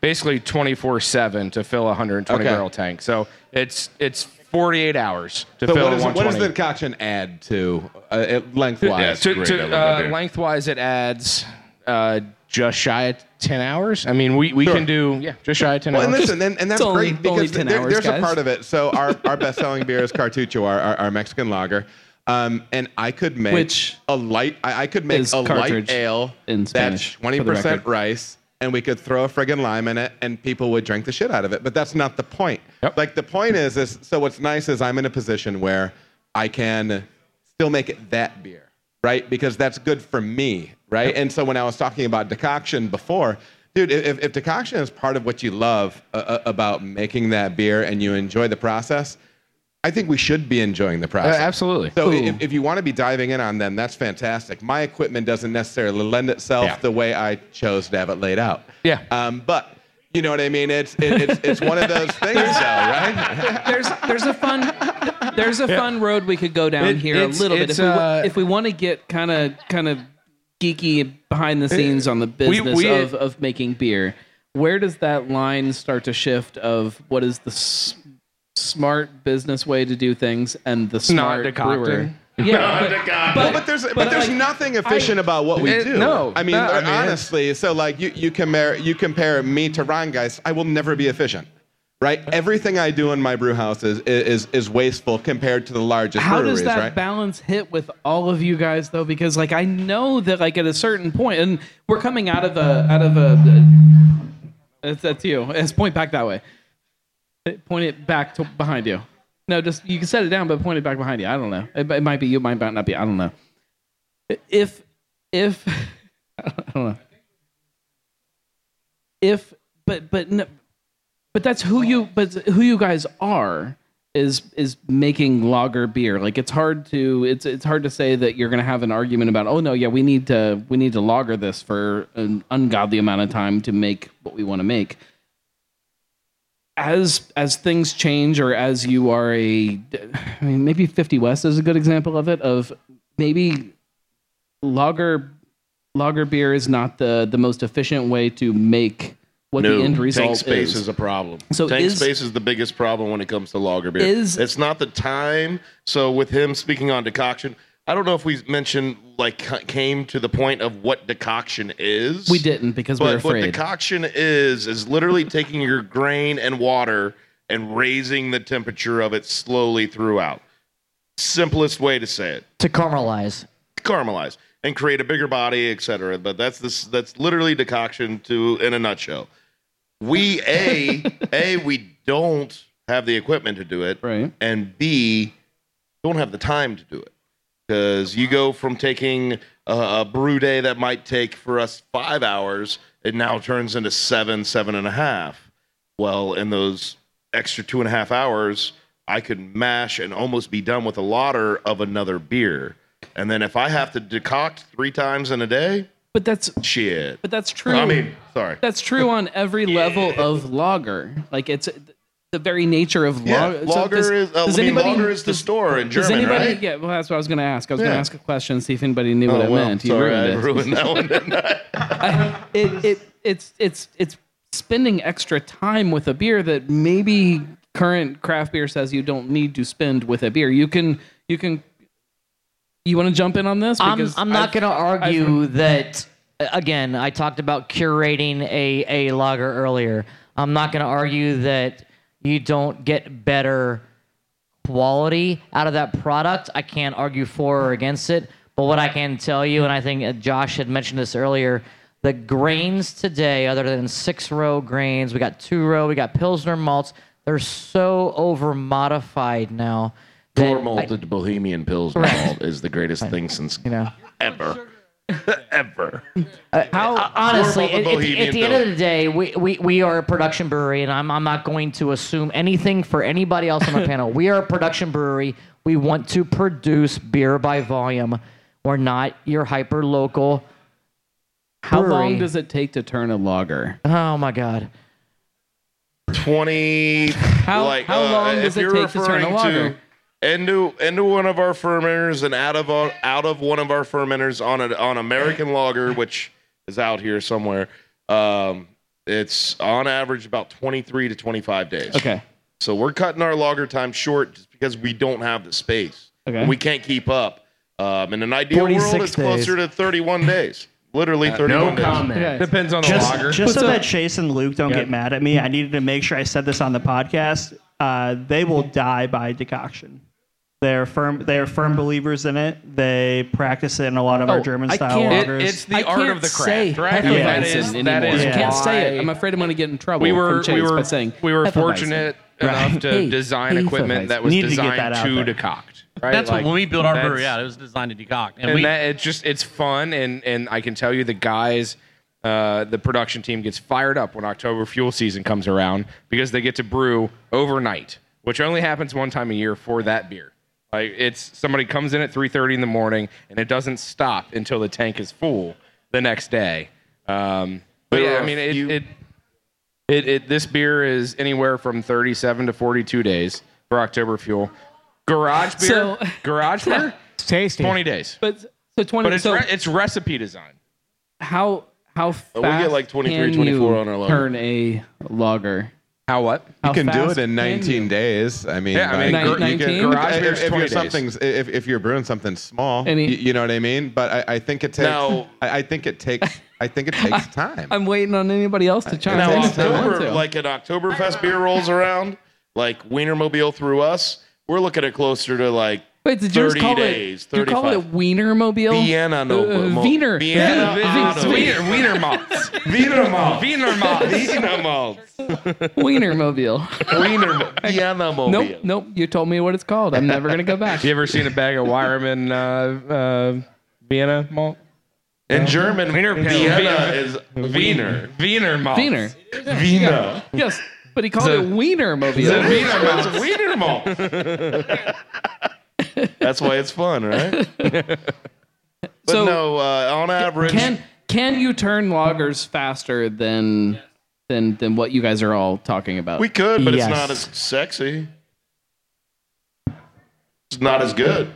basically 24 seven to fill a 120 Okay. barrel tank. So it's it's 48 hours to So fill what, a is, what does the decoction add to uh, it- lengthwise? to, to, uh, lengthwise, it adds uh, just shy of 10 hours. I mean, we, we Sure. can do yeah, just shy of 10 Well, and listen, and, and that's only- great only because 10 there- hours, there's guys. a part of it. So our, our best-selling beer is Cartucho, our, our, our Mexican lager, um, and I could make Which a light. I, I could make a light cartridge ale in Spanish, that's twenty percent rice, and we could throw a friggin' lime in it, and people would drink the shit out of it. But that's not the point. Yep. Like the point is, is so what's nice is I'm in a position where I can still make it that beer, right? Because that's good for me, right? And so when I was talking about decoction before, dude, if, if decoction is part of what you love uh, uh, about making that beer and you enjoy the process, I think we should be enjoying the process. absolutely. So if, if you want to be diving in on them, that's fantastic. My equipment doesn't necessarily lend itself Yeah. the way I chose to have it laid out. Yeah. Um, but you know what I mean? It's it, it's it's one of those things, though, right? there's there's a fun there's a fun road we could go down It- here a little bit it's, if we, uh, if we want to get kind of kind of geeky behind the eh, scenes on the business we- of eh of making beer. Where does that line start to shift of what is the s- smart business way to do things and the smart decocting. brewer? Yeah, but, Well, but there's but, there's like, nothing efficient about what we It- do. no, I mean, no, I mean, honestly, so like you you compare you compare me to Ron, guys. I will never be efficient. Right, uh, everything I do in my brew house is is is wasteful compared to the largest how breweries. does that right? balance hit with all of you guys though? Because like i know that like at a certain point and we're coming out of a out of a that's, that's you. It's point back that way. Point it back to behind you. No just you can set it down but point it back behind you. I don't know. It, it might be you it might not be i don't know. If if i don't know. If but but no, but that's who you but who you guys are is is making lager beer. Like it's hard to it's it's hard to say that you're going to have an argument about oh no yeah we need to we need to lager this for an ungodly amount of time to make what we want to make. As as things change or as you are a I mean maybe 50 West is a good example of it of maybe lager lager beer is not the the most efficient way to make what no, the end result tank space is. is. a problem. So tank is- space is the biggest problem when it comes to lager beer. Is- it's not the time. So with him speaking on decoction, I don't know if we mentioned like came to the point of what decoction is. We didn't because we were what decoction is is literally taking your grain and water and raising the temperature of it slowly throughout. Simplest way to say it To caramelize. caramelize and create a bigger body, etc. But that's this that's literally decoction to in a nutshell. We a a we don't have the equipment to do it, right? And b don't have the time to do it because you go from taking a, a brew day that might take for us five hours, it now turns into seven, seven and a half. Well, in those extra two and a half hours, I could mash and almost be done with a lauter of another beer. And then if I have to decoct three times in a day, but that's shit. But that's true. I mean, sorry. That's true on every level of lager. Like it's the very nature of Yeah, lager. lager is- uh, I mean, lager is the store in does German, anybody, right? Yeah, well, that's what I was going to ask. I was going to ask a question, see if anybody knew what Oh, it well, meant. You sorry, ruined I it. ruined that one, didn't I? I- it, it, it's, it's, it's spending extra time with a beer that maybe current craft beer says you don't need to spend with a beer. You can, you can. You want to jump in on this? I'm, I'm not going to I've- argue that. Again, I talked about curating a a lager earlier. I'm not going to argue that you don't get better quality out of that product. I can't argue for or against it. But what I can tell you, and I think uh, Josh had mentioned this earlier, the grains today, other than six row grains, we got two row, we got Pilsner malts, they're so over modified now. That Four I- malted Bohemian Pils malt is the greatest thing since you know ever, ever. How honestly, at, at the, at the end of the day, we, we, we are a production brewery, and I'm, I'm not going to assume anything for anybody else on the panel. We are a production brewery. We want to produce beer by volume. We're not your hyper local. How long does it take to turn a lager? Oh my god. Twenty. How- like, how uh, long does it take to turn a referring lager? Into into one of our fermenters and out of our, out of one of our fermenters on a on American lager, which is out here somewhere. Um, it's on average about twenty three to twenty five days. Okay. So we're cutting our lager time short just because we don't have the space. Okay. We can't keep up. Um, in an ideal world, 46 it's closer to 31 days. Literally 31 days. comment. Depends on the just, lager. Just so But that Chase and Luke don't Yeah. get mad at me, I needed to make sure I said this on the podcast. Uh, they will die by decoction. They're firm. They are firm believers in it. They practice it in a lot of our Oh, German I style can't- lagers. It- it's the I art can't of the say craft, right? I mean, that Hefeweizen that anymore. is I can't say it. I'm afraid I'm going to get in trouble. we were from we were by saying we were Hefeweizen. fortunate enough to Hey, design hey, equipment that was Need to get designed that out to there. decoct. Right? That's Like, what, when we built our brewery that's- out. It was designed to decoct, and, and we that it's just it's fun and and I can tell you the guys uh, the production team gets fired up when October fuel season comes around because they get to brew overnight, which only happens one time a year for that beer. Like it's somebody comes in at 3:30 in the morning and it doesn't stop until the tank is full the next day. Um, but yeah, I mean it, few- it it it this beer is anywhere from 37 to 42 days for October fuel. Garage beer, So- garage beer, It's tasty. 20 days. But so 20. But it's so re- it's recipe design. how how fast we get like 23, can 24 you on our lager. turn a lager? How what? How You can do it in 19 days. I mean, Yeah, I mean, like, gar- you can- Garage if, beer's if 20 you're days. something's if, if you're brewing something small, Any- you, you know what I mean. But I, I think it takes. Now- I, I think it takes. I think it takes time. I'm waiting on anybody else to chime in. if they October, to. like an Oktoberfest beer rolls around, like Wienermobile through us, we're looking at closer to like Wait, did you just 30 call days, it? Did you call it 35. Wienermobile? Vienna no- uh, mo- Wiener. Vienna Wiener- Wiener, Wiener malts. Wiener malt. Wiener malts. Wiener malt. Wienermobile. Wiener Vienna mobile. Nope, nope. You told me what it's called. I'm never gonna go back. You ever seen a bag of Weyermann uh, uh, Vienna malt? In German, Wiener Vienna Wiener- is Wiener. Wiener malt. Wiener. Wiener. Yes. But he called it Wiener Mobile. It's a wiener malt. That's why it's fun, right? But So- no, uh, on average, Can can you turn lagers faster than than than what you guys are all talking about? we could, but Yes. it's not as sexy. It's not as good.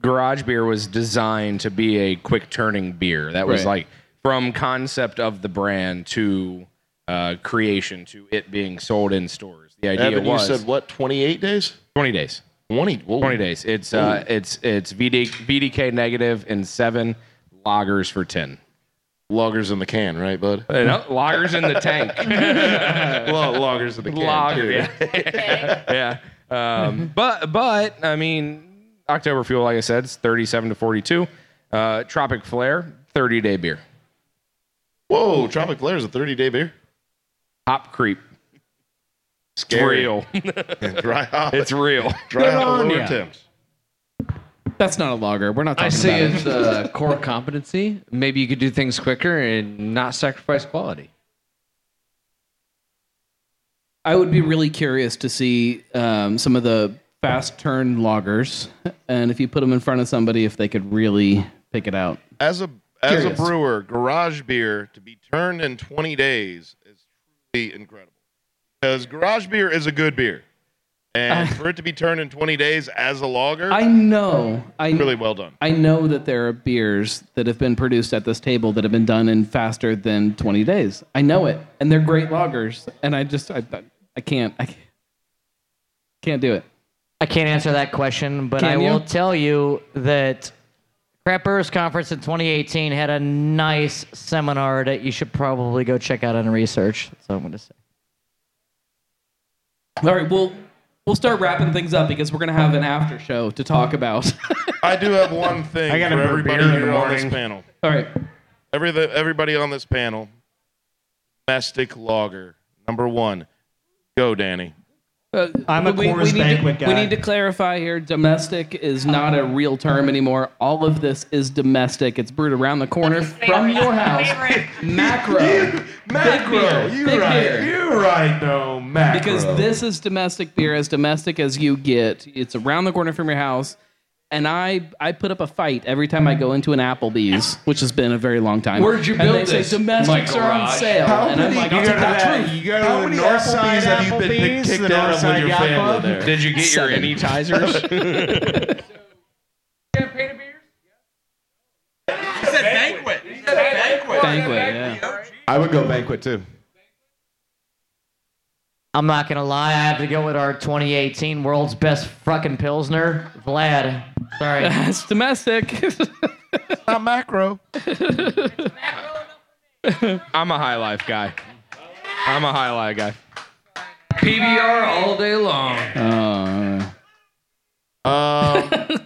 garage beer was designed to be a quick turning beer. That was Right. like from concept of the brand to uh, creation to it being sold in stores. The idea Evan, you was said what? Twenty-eight days? 20 days. 20. Whoa. 20 days. It's uh, it's it's VD, VDK negative and seven lagers for 10. Lagers in the can, right, bud? Uh, no, lagers in the tank. Lo- lagers in the can. Lager, period. yeah. yeah. Um, but but I mean, October Fuel, like I said, it's 37 to 42. Uh, Tropic Flare, 30 day beer. Whoa, Tropic Flare is a 30-day beer. Hop Creep. It's real. Dry hop. it's real. dry hop on lower ya. temps. That's not a lager. We're not talking about I say about it's a core competency. Maybe you could do things quicker and not sacrifice quality. I would be really curious to see um, some of the fast turn lagers, and if you put them in front of somebody, if they could really pick it out. As a as a brewer, garage beer to be turned in 20 days is truly incredible. Because garage beer is a good beer. And uh, for it to be turned in 20 days as a lager, I know. I really well done. I know that there are beers that have been produced at this table that have been done in faster than 20 days. I know it, and they're great lagers. And I just I, I can't I can't do it. I can't answer that question, but I you? will tell you that Craft Brewers Conference in 2018 had a nice seminar that you should probably go check out and research. That's all I'm going to say. All right, we'll we'll start wrapping things up because we're gonna have an after show to talk about. I do have one thing I got for a everybody beer in the here on this morning. panel. All right. Every, everybody on this panel, domestic lager. Number one. Go, Danny. Uh, I'm a we, Coors we need Banquet to, guy. We need to clarify here. Domestic is not a real term anymore. All of this is domestic. It's brewed around the corner from your house. Macro. big beer. you big right. beer. You right, no, macro. Because this is domestic beer, as domestic as you get. It's around the corner from your house. And I, I put up a fight every time I go into an Applebee's, which has been a very long time. Where'd you and build they say this, domestics Michael are on Raj? sale, and I'm like, I'll take that truth. You go How to the many north Applebee's side have you been Applebee's, kicked the out north of side with your yacht family club. there? Did you get Seven. your anytizers? Banquet, yeah. I would go banquet too. I'm not going to lie. I have to go with our 2018 world's best fucking Pilsner, Vlad. Sorry. It's domestic. Not macro. I'm a high life guy. I'm a high life guy. PBR all day long. uh, Um,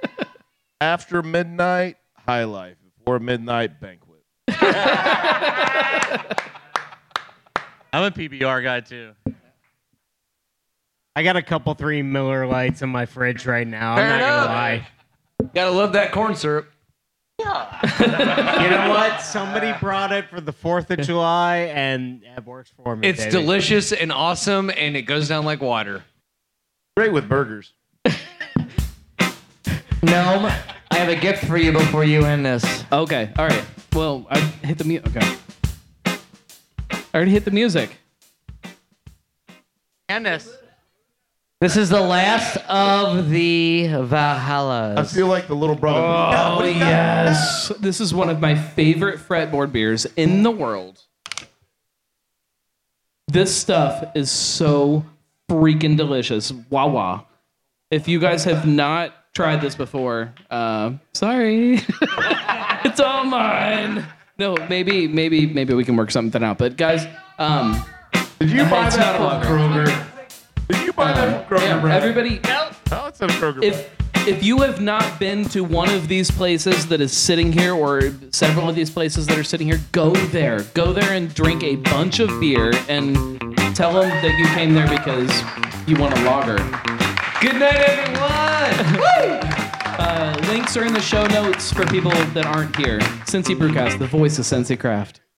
after midnight, high life. Before midnight, banquet. I'm a PBR guy too. I got a couple three Miller Lights in my fridge right now. I'm Fair not gonna enough. lie. Gotta love that corn syrup. Yeah. You know what? Somebody brought it for the Fourth of July, and it works for me. It's baby. delicious and awesome, and it goes down like water. Great with burgers. Gnome, I have a gift for you before you end this. okay, all right. Well, I hit the mute. Okay. I already hit the music. End this. This is the last of the Valhallas. I feel like the little brother. Oh, yes. This is one of my favorite fretboard beers in the world. This stuff is so freaking delicious. Wah wah. If you guys have not tried this before, uh, sorry. it's all mine. No, maybe, maybe, maybe we can work something out. But guys, um, Did you buy It's that not from. Kroger? Did you buy that from Kroger? yeah, Brad? everybody, Oh, it's a Kroger. if if you have not been to one of these places that is sitting here or several of these places that are sitting here go there go there and drink a bunch of beer and tell them that you came there because you want a lager Good night, everyone. uh, links are in the show notes for people that aren't here. Cincy Brewcast the voice of Cincy Craft